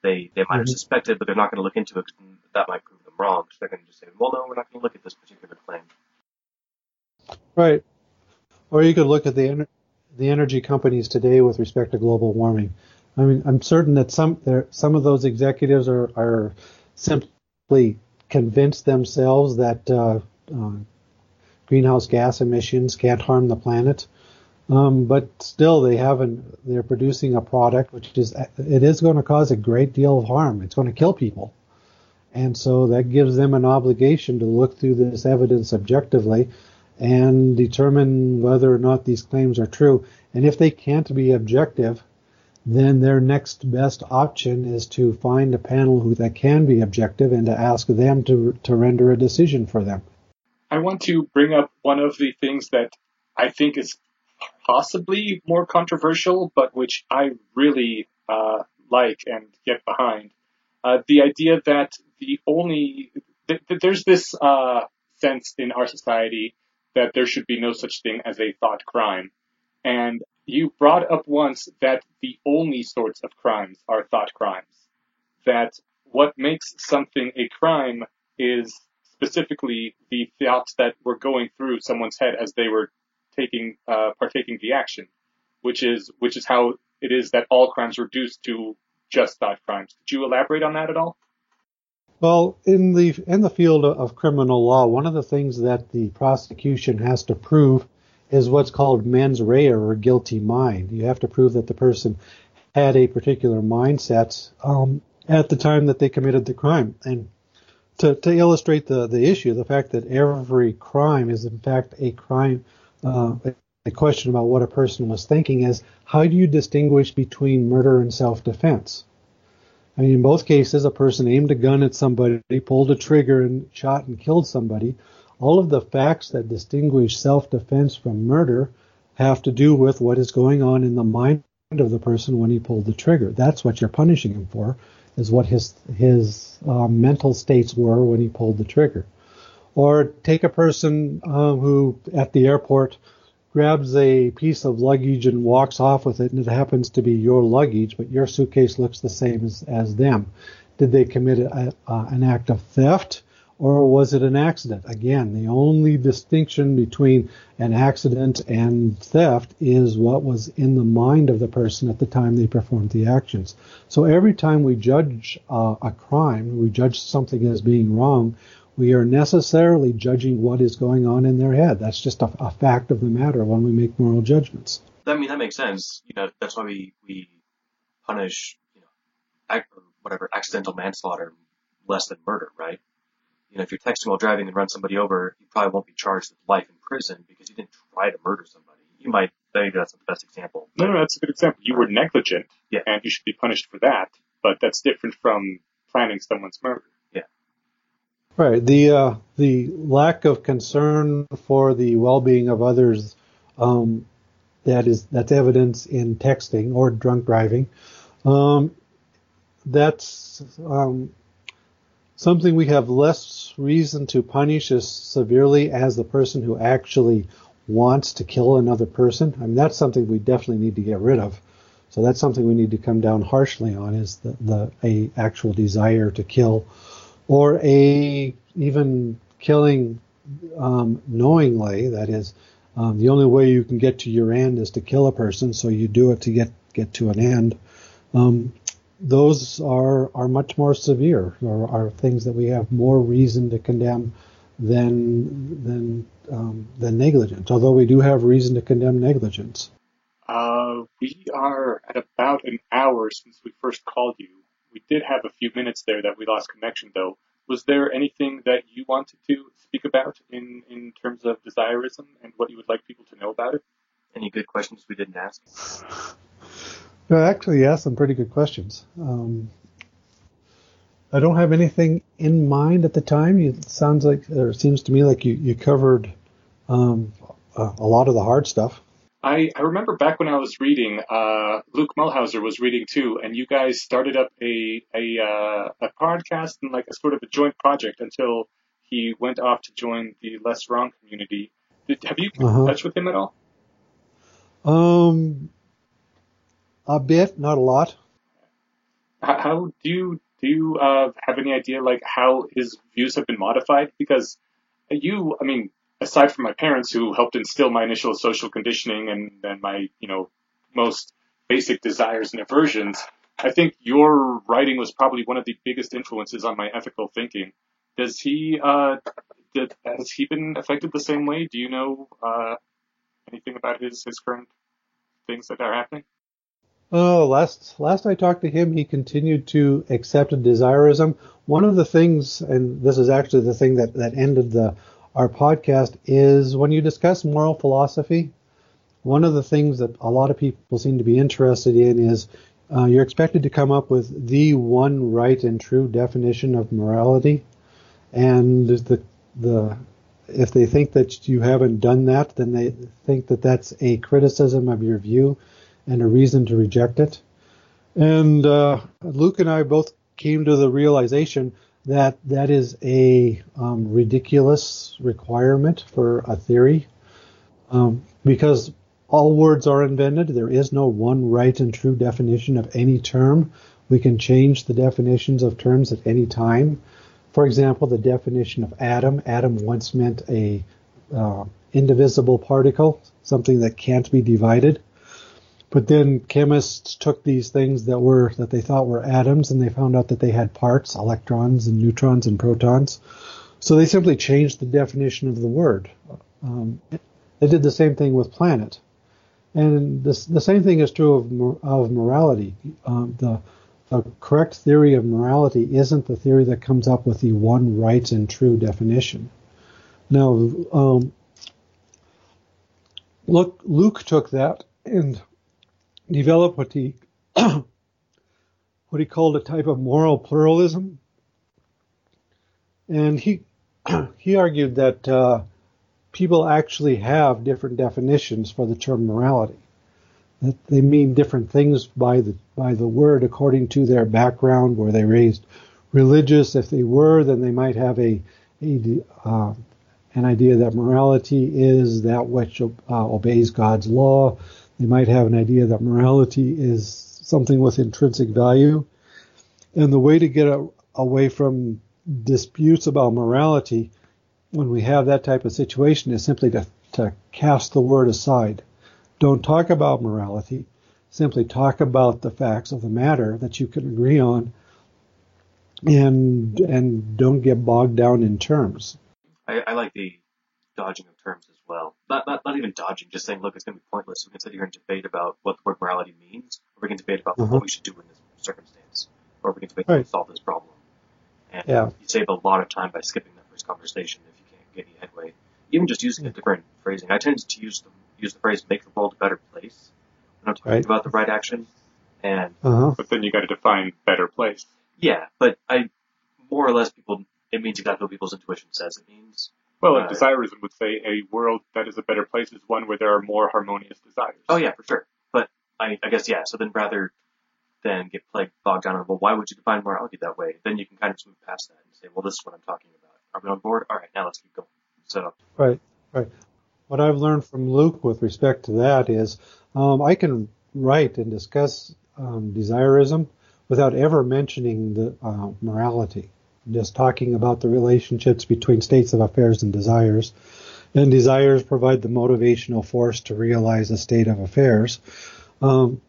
They they might have Mhm. suspected, but they're not going to look into it because that might prove them wrong. So they're going to just say, well, no, we're not going to look at this particular claim. Right. Or you could look at the the energy companies today with respect to global warming. I mean, I'm certain that some some of those executives are are simply convinced themselves that uh, uh, greenhouse gas emissions can't harm the planet. Um, but still, they haven't. They're producing a product which is it is going to cause a great deal of harm. It's going to kill people, and so that gives them an obligation to look through this evidence objectively and determine whether or not these claims are true. And if they can't be objective, then their next best option is to find a panel who that can be objective and to ask them to to render a decision for them. I want to bring up one of the things that I think is possibly more controversial, but which I really uh, like and get behind. Uh, the idea that the only th- th- there's this uh, sense in our society that there should be no such thing as a thought crime, and you brought up once that the only sorts of crimes are thought crimes. That what makes something a crime is specifically the thoughts that were going through someone's head as they were taking uh, partaking the action, which is which is how it is that all crimes reduce to just thought crimes. Could you elaborate on that at all? Well, in the in the field of criminal law, one of the things that the prosecution has to prove is what's called mens rea or guilty mind. You have to prove that the person had a particular mindset um, at the time that they committed the crime. And to, to illustrate the, the issue, the fact that every crime is in fact a crime, uh, a question about what a person was thinking is how do you distinguish between murder and self-defense? I mean, in both cases, a person aimed a gun at somebody, pulled a trigger and shot and killed somebody. All of the facts that distinguish self-defense from murder have to do with what is going on in the mind of the person when he pulled the trigger. That's what you're punishing him for, is what his his uh, mental states were when he pulled the trigger. Or take a person uh, who at the airport grabs a piece of luggage and walks off with it, and it happens to be your luggage, but your suitcase looks the same as, as them. Did they commit a, uh, an act of theft, or was it an accident? Again, the only distinction between an accident and theft is what was in the mind of the person at the time they performed the actions. So every time we judge uh, a crime, we judge something as being wrong, we are necessarily judging what is going on in their head. That's just a, a, fact of the matter when we make moral judgments. I mean, that makes sense. You know, that's why we, we punish, you know, ac- whatever, accidental manslaughter less than murder, right? You know, if you're texting while driving and run somebody over, you probably won't be charged with life in prison because you didn't try to murder somebody. You might, maybe that's the best example. No, no, that's a good example. You were negligent, Yeah. and you should be punished for that. But that's different from planning someone's murder. Right. The uh, the lack of concern for the well-being of others um, that is that's evidence in texting or drunk driving. Um, that's um, something we have less reason to punish as severely as the person who actually wants to kill another person. I mean, that's something we definitely need to get rid of. So that's something we need to come down harshly on is the, the a actual desire to kill or a even killing um, knowingly. That is, um, the only way you can get to your end is to kill a person, so you do it to get get to an end. Um, those are are much more severe, or are things that we have more reason to condemn than than um, than negligence. Although we do have reason to condemn negligence. Uh, we are at about an hour since we first called you. We did have a few minutes there that we lost connection, though. Was there anything that you wanted to speak about in, in terms of desirism and what you would like people to know about it? Any good questions we didn't ask? No, actually, you asked some pretty good questions. Um, I don't have anything in mind at the time. It sounds like, or it seems to me like you, you covered um, a, a lot of the hard stuff. I, I remember back when I was reading, uh, Luke Muehlhauser was reading too, and you guys started up a a, uh, a podcast and like a sort of a joint project until he went off to join the Less Wrong community. Did, have you kept in Uh-huh. touch with him at all? Um, a bit, not a lot. How, how do you do you uh, have any idea like how his views have been modified? Because you, I mean, aside from my parents who helped instill my initial social conditioning and, and my you know most basic desires and aversions, I think your writing was probably one of the biggest influences on my ethical thinking. Does he uh, did, has he been affected the same way? Do you know uh, anything about his his current things that are happening? Oh, last last I talked to him, he continued to accept desirism. One of the things, and this is actually the thing that that ended the our podcast, is when you discuss moral philosophy. One of the things that a lot of people seem to be interested in is uh, you're expected to come up with the one right and true definition of morality, and the the if they think that you haven't done that, then they think that that's a criticism of your view and a reason to reject it. And uh, Luke and I both came to the realization that that is a um, ridiculous requirement for a theory um, because all words are invented. There is no one right and true definition of any term. We can change the definitions of terms at any time. For example, the definition of atom. Atom once meant a uh, indivisible particle, something that can't be divided. But then chemists took these things that were that they thought were atoms and they found out that they had parts, electrons and neutrons and protons. So they simply changed the definition of the word. Um, they did the same thing with planet. And this, the same thing is true of, of morality. Um, the, the correct theory of morality isn't the theory that comes up with the one right and true definition. Now, um, look, Luke took that and developed what he what he called a type of moral pluralism, and he he argued that uh, people actually have different definitions for the term morality. That they mean different things by the by the word according to their background. Were they raised religious? If they were, then they might have a, a uh, an idea that morality is that which uh, obeys God's law. They might have an idea that morality is something with intrinsic value. And the way to get a, away from disputes about morality when we have that type of situation is simply to, to cast the word aside. Don't talk about morality. Simply talk about the facts of the matter that you can agree on and and don't get bogged down in terms. I, I like the dodging of terms as well. Not, not, not even dodging, just saying, look, it's going to be pointless. We can sit here and debate about what the word morality means, or we can debate about Mhm. what we should do in this circumstance, or we can debate how to solve this problem. And Yeah. you save a lot of time by skipping that first conversation if you can't get any headway. Even just using a different phrasing. I tend to use the use the phrase "make the world a better place" when I'm talking Right. about the right action. And Uh-huh. But then you got to define better place. yeah, but I more or less people it means exactly what people's intuition says it means. Well, Right. desirism would say a world that is a better place is one where there are more harmonious desires. Oh yeah, for sure. But I, I guess yeah. So then rather than get plagued bogged down on well, why would you define morality that way? Then you can kind of move past that and say, well, this is what I'm talking about. Are we on board? All right, now let's keep going. So Right, right. What I've learned from Luke with respect to that is um, I can write and discuss um, desirism without ever mentioning the uh, morality. Just talking about the relationships between states of affairs and desires. And desires provide the motivational force to realize a state of affairs. Um,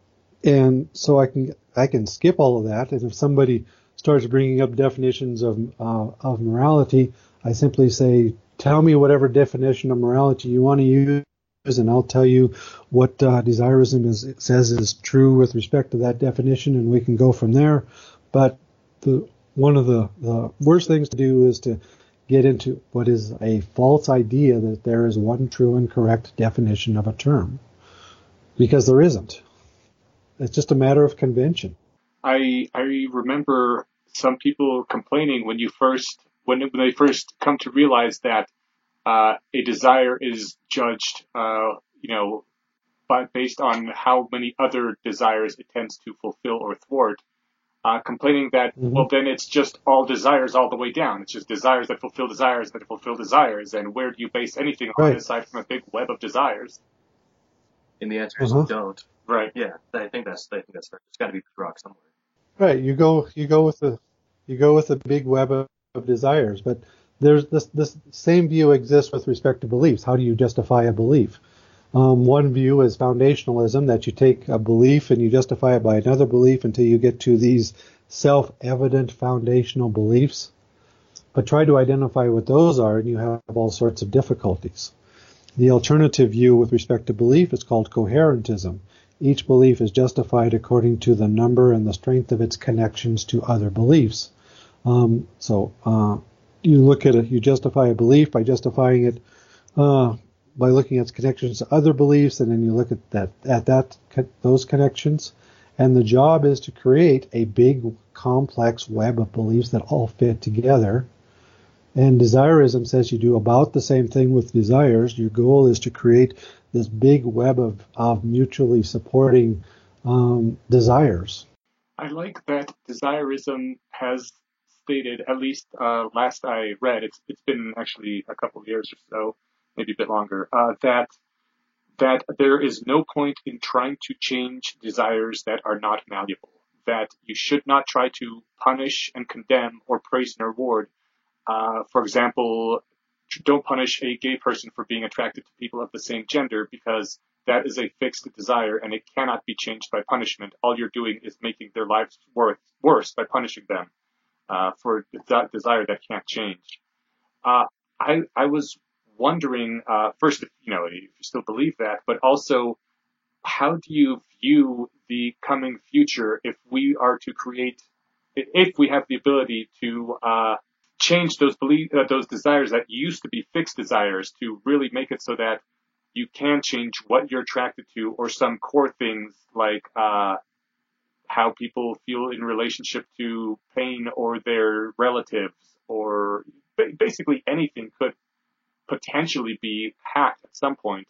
and so I can I can skip all of that. And if somebody starts bringing up definitions of uh, of morality, I simply say, tell me whatever definition of morality you want to use, and I'll tell you what uh, desirism is, says is true with respect to that definition, and we can go from there. But the one of the, the worst things to do is to get into what is a false idea that there is one true and correct definition of a term, because there isn't. It's just a matter of convention. I I remember some people complaining when you first when when they first come to realize that uh, a desire is judged, uh, you know, by, based on how many other desires it tends to fulfill or thwart. Uh, complaining that Mhm. well then it's just all desires all the way down. It's just desires that fulfill desires that fulfill desires, and where do you base anything on aside from a big web of desires? and the answer is Uh-huh. don't. Right. Yeah, I think that's I think that's fair. There's got to be the rock somewhere. Right. You go you go with the you go with a big web of, of desires, but there's this this same view exists with respect to beliefs. How do you justify a belief? Um, one view is foundationalism, that you take a belief and you justify it by another belief until you get to these self-evident foundational beliefs. But try to identify what those are, and you have all sorts of difficulties. The alternative view with respect to belief is called coherentism. Each belief is justified according to the number and the strength of its connections to other beliefs. Um, so uh, you look at it, you justify a belief by justifying it uh, by looking at connections to other beliefs, and then you look at that at that those connections. And the job is to create a big, complex web of beliefs that all fit together. And desirism says you do about the same thing with desires. Your goal is to create this big web of, of mutually supporting um, desires. I like that desirism has stated, at least uh, last I read, it's, it's been actually a couple of years or so, maybe a bit longer, uh, that that there is no point in trying to change desires that are not malleable. That you should not try to punish and condemn or praise and reward. Uh, for example, don't punish a gay person for being attracted to people of the same gender because that is a fixed desire and it cannot be changed by punishment. All you're doing is making their lives worth, worse by punishing them uh, for that desire that can't change. Uh, I, I was wondering, uh, first, if, you know, if you still believe that, but also, how do you view the coming future if we are to create, if we have the ability to, uh, change those belief, uh, those desires that used to be fixed desires to really make it so that you can change what you're attracted to or some core things like, uh, how people feel in relationship to pain or their relatives or basically anything could potentially be hacked at some point.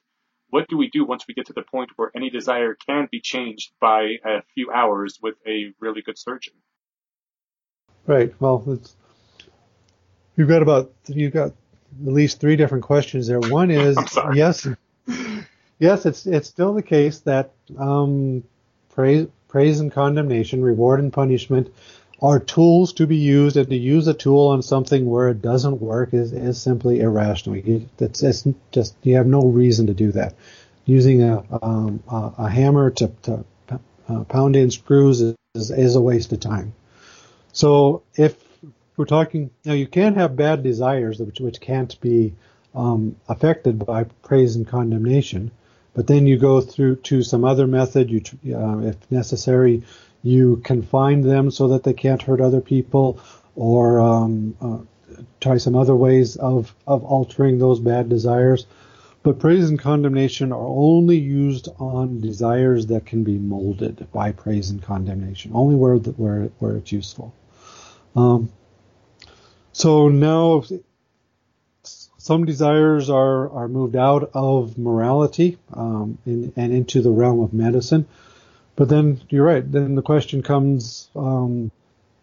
What do we do once we get to the point where any desire can be changed by a few hours with a really good surgeon? Right. Well, it's, you've got about you've got at least three different questions there. One is yes, yes, it's it's still the case that um, praise praise and condemnation, reward and punishment are tools to be used, and to use a tool on something where it doesn't work is, is simply irrational. It's, it's just you have no reason to do that. Using a um, a, a, hammer to, to uh, pound in screws is, is a waste of time. So if we're talking now, you can have bad desires which which can't be um, affected by praise and condemnation. But then you go through to some other method. You, uh, if necessary, you confine them so that they can't hurt other people, or um, uh, try some other ways of of altering those bad desires. But praise and condemnation are only used on desires that can be molded by praise and condemnation, only where where where it's useful. Um, so now some desires are, are moved out of morality um, and into the realm of medicine. But then you're right. Then the question comes: um,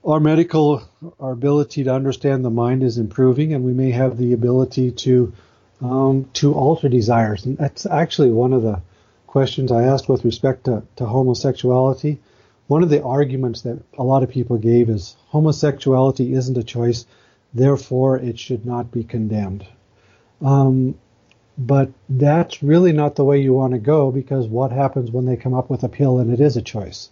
Our medical, our ability to understand the mind is improving, and we may have the ability to um, to alter desires. And that's actually one of the questions I asked with respect to, to homosexuality. One of the arguments that a lot of people gave is homosexuality isn't a choice, therefore it should not be condemned. Um, but that's really not the way you want to go because what happens when they come up with a pill and it is a choice?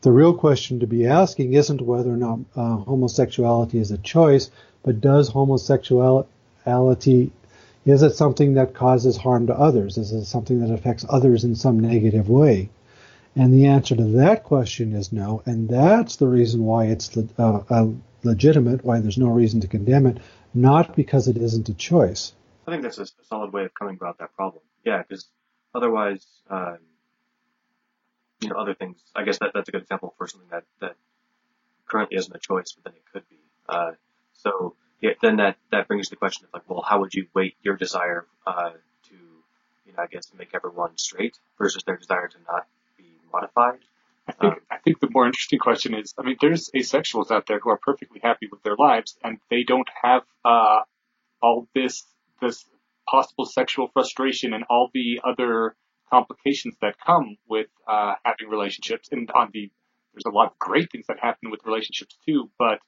The real question to be asking isn't whether or not uh, homosexuality is a choice, but does homosexuality is it something that causes harm to others? Is it something that affects others in some negative way? And the answer to that question is no, and that's the reason why it's uh, uh, legitimate, why there's no reason to condemn it, not because it isn't a choice. I think that's a, solid way of coming about that problem. Yeah, because otherwise, um, you know, other things. I guess that that's a good example for something that that currently isn't a choice, but then it could be. Uh, so yeah, then that that brings the question of like, well, how would you weight your desire uh, to, you know, I guess make everyone straight versus their desire to not be modified? I think um, I think the more interesting question is, I mean, there's asexuals out there who are perfectly happy with their lives, and they don't have uh, all this this possible sexual frustration and all the other complications that come with uh, having relationships, and on the there's a lot of great things that happen with relationships too, but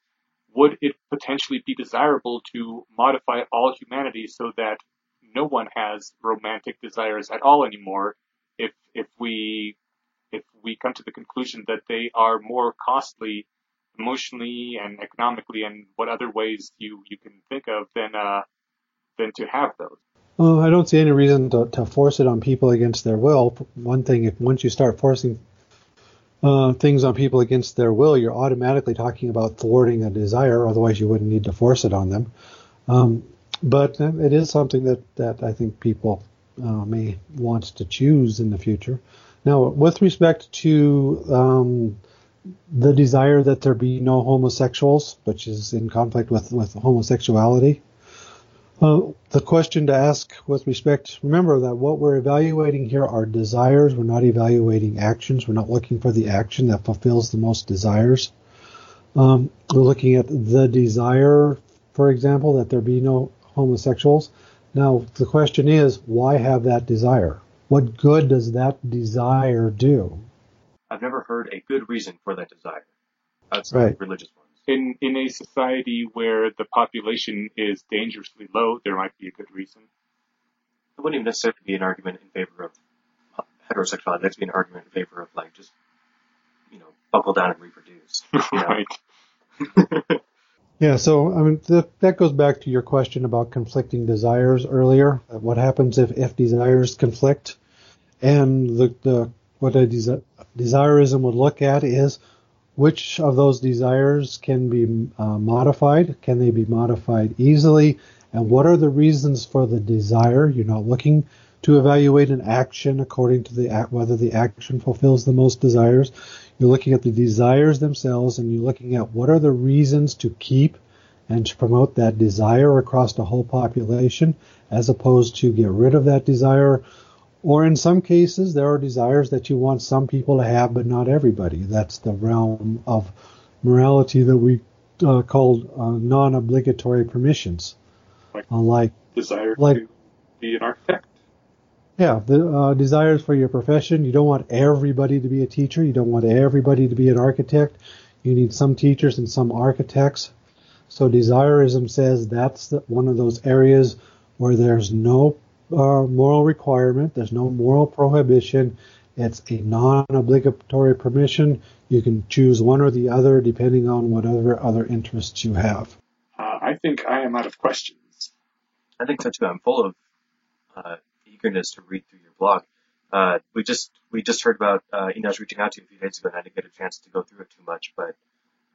would it potentially be desirable to modify all humanity so that no one has romantic desires at all anymore if if we if we come to the conclusion that they are more costly emotionally and economically and what other ways you you can think of than uh than to have those well, I don't see any reason to, to force it on people against their will. One thing, if once you start forcing uh, things on people against their will, you're automatically talking about thwarting a desire. Otherwise, you wouldn't need to force it on them. Um, but it is something that, that I think people uh, may want to choose in the future. Now, with respect to um, the desire that there be no homosexuals, which is in conflict with, with homosexuality, uh, the question to ask with respect, remember that what we're evaluating here are desires. We're not evaluating actions. We're not looking for the action that fulfills the most desires. Um, we're looking at the desire, for example, that there be no homosexuals. Now, the question is, why have that desire? What good does that desire do? I've never heard a good reason for that desire outside Right. religious ones. In in a society where the population is dangerously low there might be a good reason It wouldn't even necessarily be an argument in favor of heterosexuality. That'd be an argument in favor of like just, you know, buckle down and reproduce. You know? right Yeah, so I mean th- that goes back to your question about conflicting desires earlier. Uh, What happens if, if desires conflict? And the, the what a desi- desirism would look at is which of those desires can be uh, modified? Can they be modified easily? And what are the reasons for the desire? You're not looking to evaluate an action according to the act, whether the action fulfills the most desires. You're looking at the desires themselves and you're looking at what are the reasons to keep and to promote that desire across the whole population as opposed to get rid of that desire. Or in some cases, there are desires that you want some people to have, but not everybody. That's the realm of morality that we uh, called uh, non-obligatory permissions. Like- Uh, like desire Like- to be an architect Yeah, the uh, desires for your profession. You don't want everybody to be a teacher. You don't want everybody to be an architect. You need some teachers and some architects. So desirism says that's the, one of those areas where there's no uh, moral requirement. There's no moral prohibition. It's a non-obligatory permission. You can choose one or the other depending on whatever other interests you have. uh, I think I am out of questions I think so too. I'm full of uh, eagerness to read through your blog. Uh, we just we just heard about uh, Eneasz reaching out to you a few days ago, and I didn't get a chance to go through it too much. But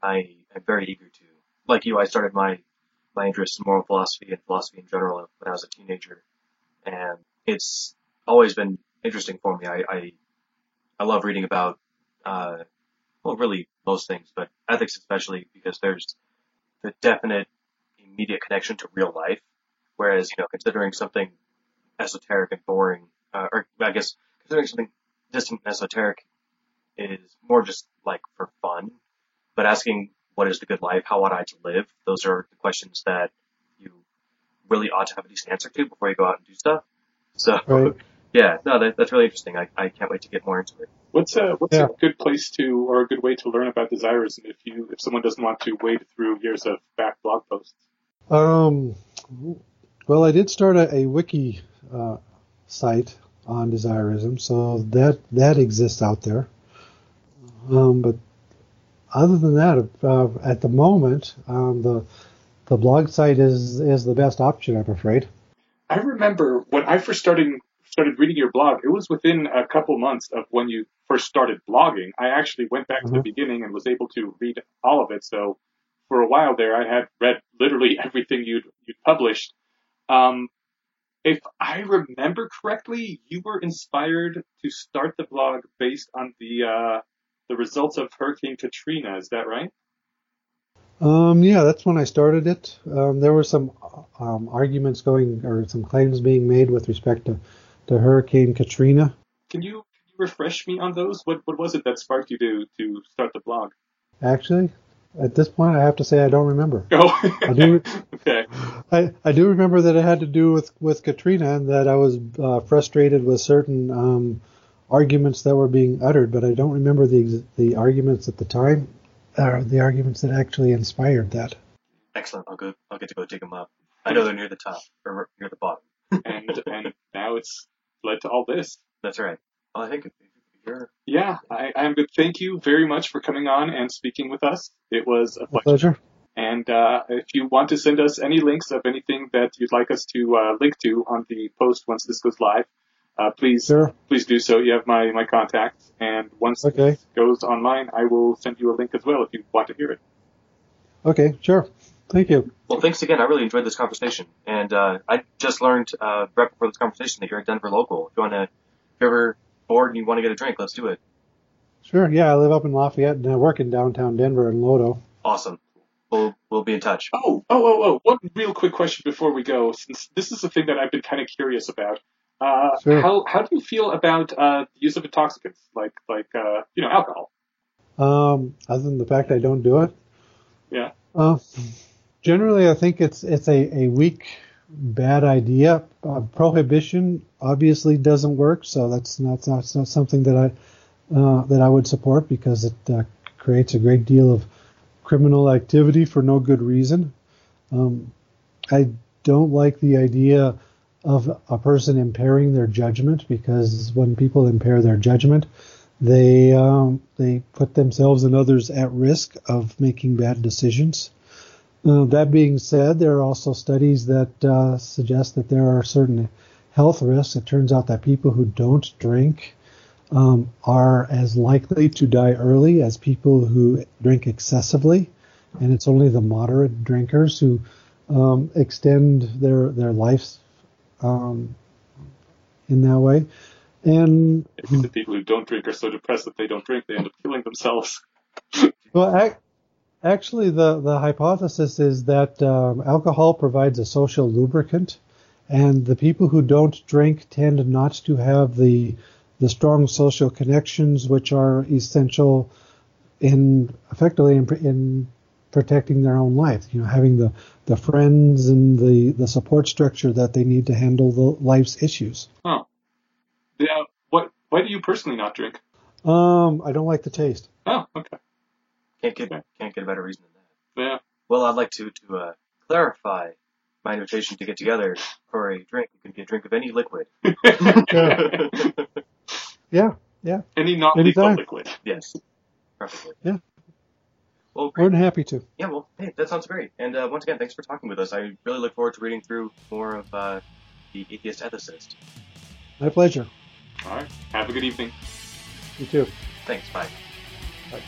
I am very eager to. Like you, I started my my interest in moral philosophy and philosophy in general when I was a teenager, and it's always been interesting for me. I I, I love reading about uh, well, really most things, but ethics especially because there's the definite immediate connection to real life. Whereas, you know, considering something esoteric and boring, uh, or I guess considering something distant and esoteric is more just like for fun. But asking what is the good life, how ought I to live, those are the questions that really ought to have a decent answer to before you go out and do stuff. So, Right. yeah, no, that, that's really interesting. I, I can't wait to get more into it. What's a what's Yeah. a good place to or a good way to learn about desirism if you if someone doesn't want to wade through years of back blog posts? Um, well, I did start a, a wiki uh, site on desirism, so that that exists out there. Um, but other than that, uh, at the moment, um, the the blog site is is the best option, I'm afraid. I remember when I first started started reading your blog. It was within a couple months of when you first started blogging. I actually went back to the Mhm. beginning and was able to read all of it. So for a while there, I had read literally everything you'd you'd published. Um, if I remember correctly, you were inspired to start the blog based on the uh, the results of Hurricane Katrina. Is that right? Um, yeah, that's when I started it. Um, there were some um, arguments going or some claims being made with respect to, to Hurricane Katrina. Can you can you refresh me on those? What what was it that sparked you to to start the blog? Actually, At this point, I have to say I don't remember. Oh, I do. okay. I, I do remember that it had to do with, with Katrina and that I was uh, frustrated with certain um, arguments that were being uttered, but I don't remember the the arguments at the time, or the arguments that actually inspired that. Excellent. I'll go. I'll get to go dig them up. I know they're near the top or near the bottom. And and now it's led to all this. That's right. Well, I think you're Yeah, I, I'm good. Thank you very much for coming on and speaking with us. It was a My pleasure. pleasure. And uh, if you want to send us any links of anything that you'd like us to uh, link to on the post once this goes live, uh, please Sure. please do so. You have my my contacts, and once Okay. it goes online, I will send you a link as well if you want to hear it. Okay. Sure. Thank you. Well, thanks again. I really enjoyed this conversation, and uh, I just learned uh, right before this conversation that you're a Denver local. If you want to, if you're ever bored and you want to get a drink, let's do it. Sure. Yeah, I live up in Lafayette and I work in downtown Denver in Lodo. Awesome. We'll we'll be in touch. Oh, oh, oh, oh! One real quick question before we go, since this is a thing that I've been kind of curious about. Uh, Sure. How how do you feel about uh, the use of intoxicants like like uh, you know alcohol? Um, other than the fact I don't do it. Yeah. Uh, generally, I think it's it's a, a weak, bad idea. Uh, prohibition obviously doesn't work, so that's not that's not something that I uh, that I would support because it uh, creates a great deal of criminal activity for no good reason. Um, I don't like the idea of a person impairing their judgment because when people impair their judgment, they um, they put themselves and others at risk of making bad decisions. Uh, that being said, there are also studies that uh, suggest that there are certain health risks. It turns out that people who don't drink um, are as likely to die early as people who drink excessively, and it's only the moderate drinkers who um, extend their their lives um, in that way. And the people who don't drink are so depressed that they don't drink, they end up killing themselves. Well, ac- actually, the, the hypothesis is that um, alcohol provides a social lubricant, and the people who don't drink tend not to have the the strong social connections which are essential in effectively in, in protecting their own life. You know, having the, the friends and the, the support structure that they need to handle the life's issues. Huh. Yeah. What? Why do you personally not drink? Um, I don't like the taste. Oh, okay. Can't get can't get a better reason than that. Yeah. Well, I'd like to to uh, clarify my invitation to get together for a drink. It can be a drink of any liquid. Yeah, yeah, Any not lethal liquid. yes, perfectly. Yeah. Well, more great. than happy to. Yeah, well, hey, that sounds great. And uh, once again, thanks for talking with us. I really look forward to reading through more of uh, the Atheist Ethicist. My pleasure. All right. Have a good evening. You too. Thanks. Bye. Bye.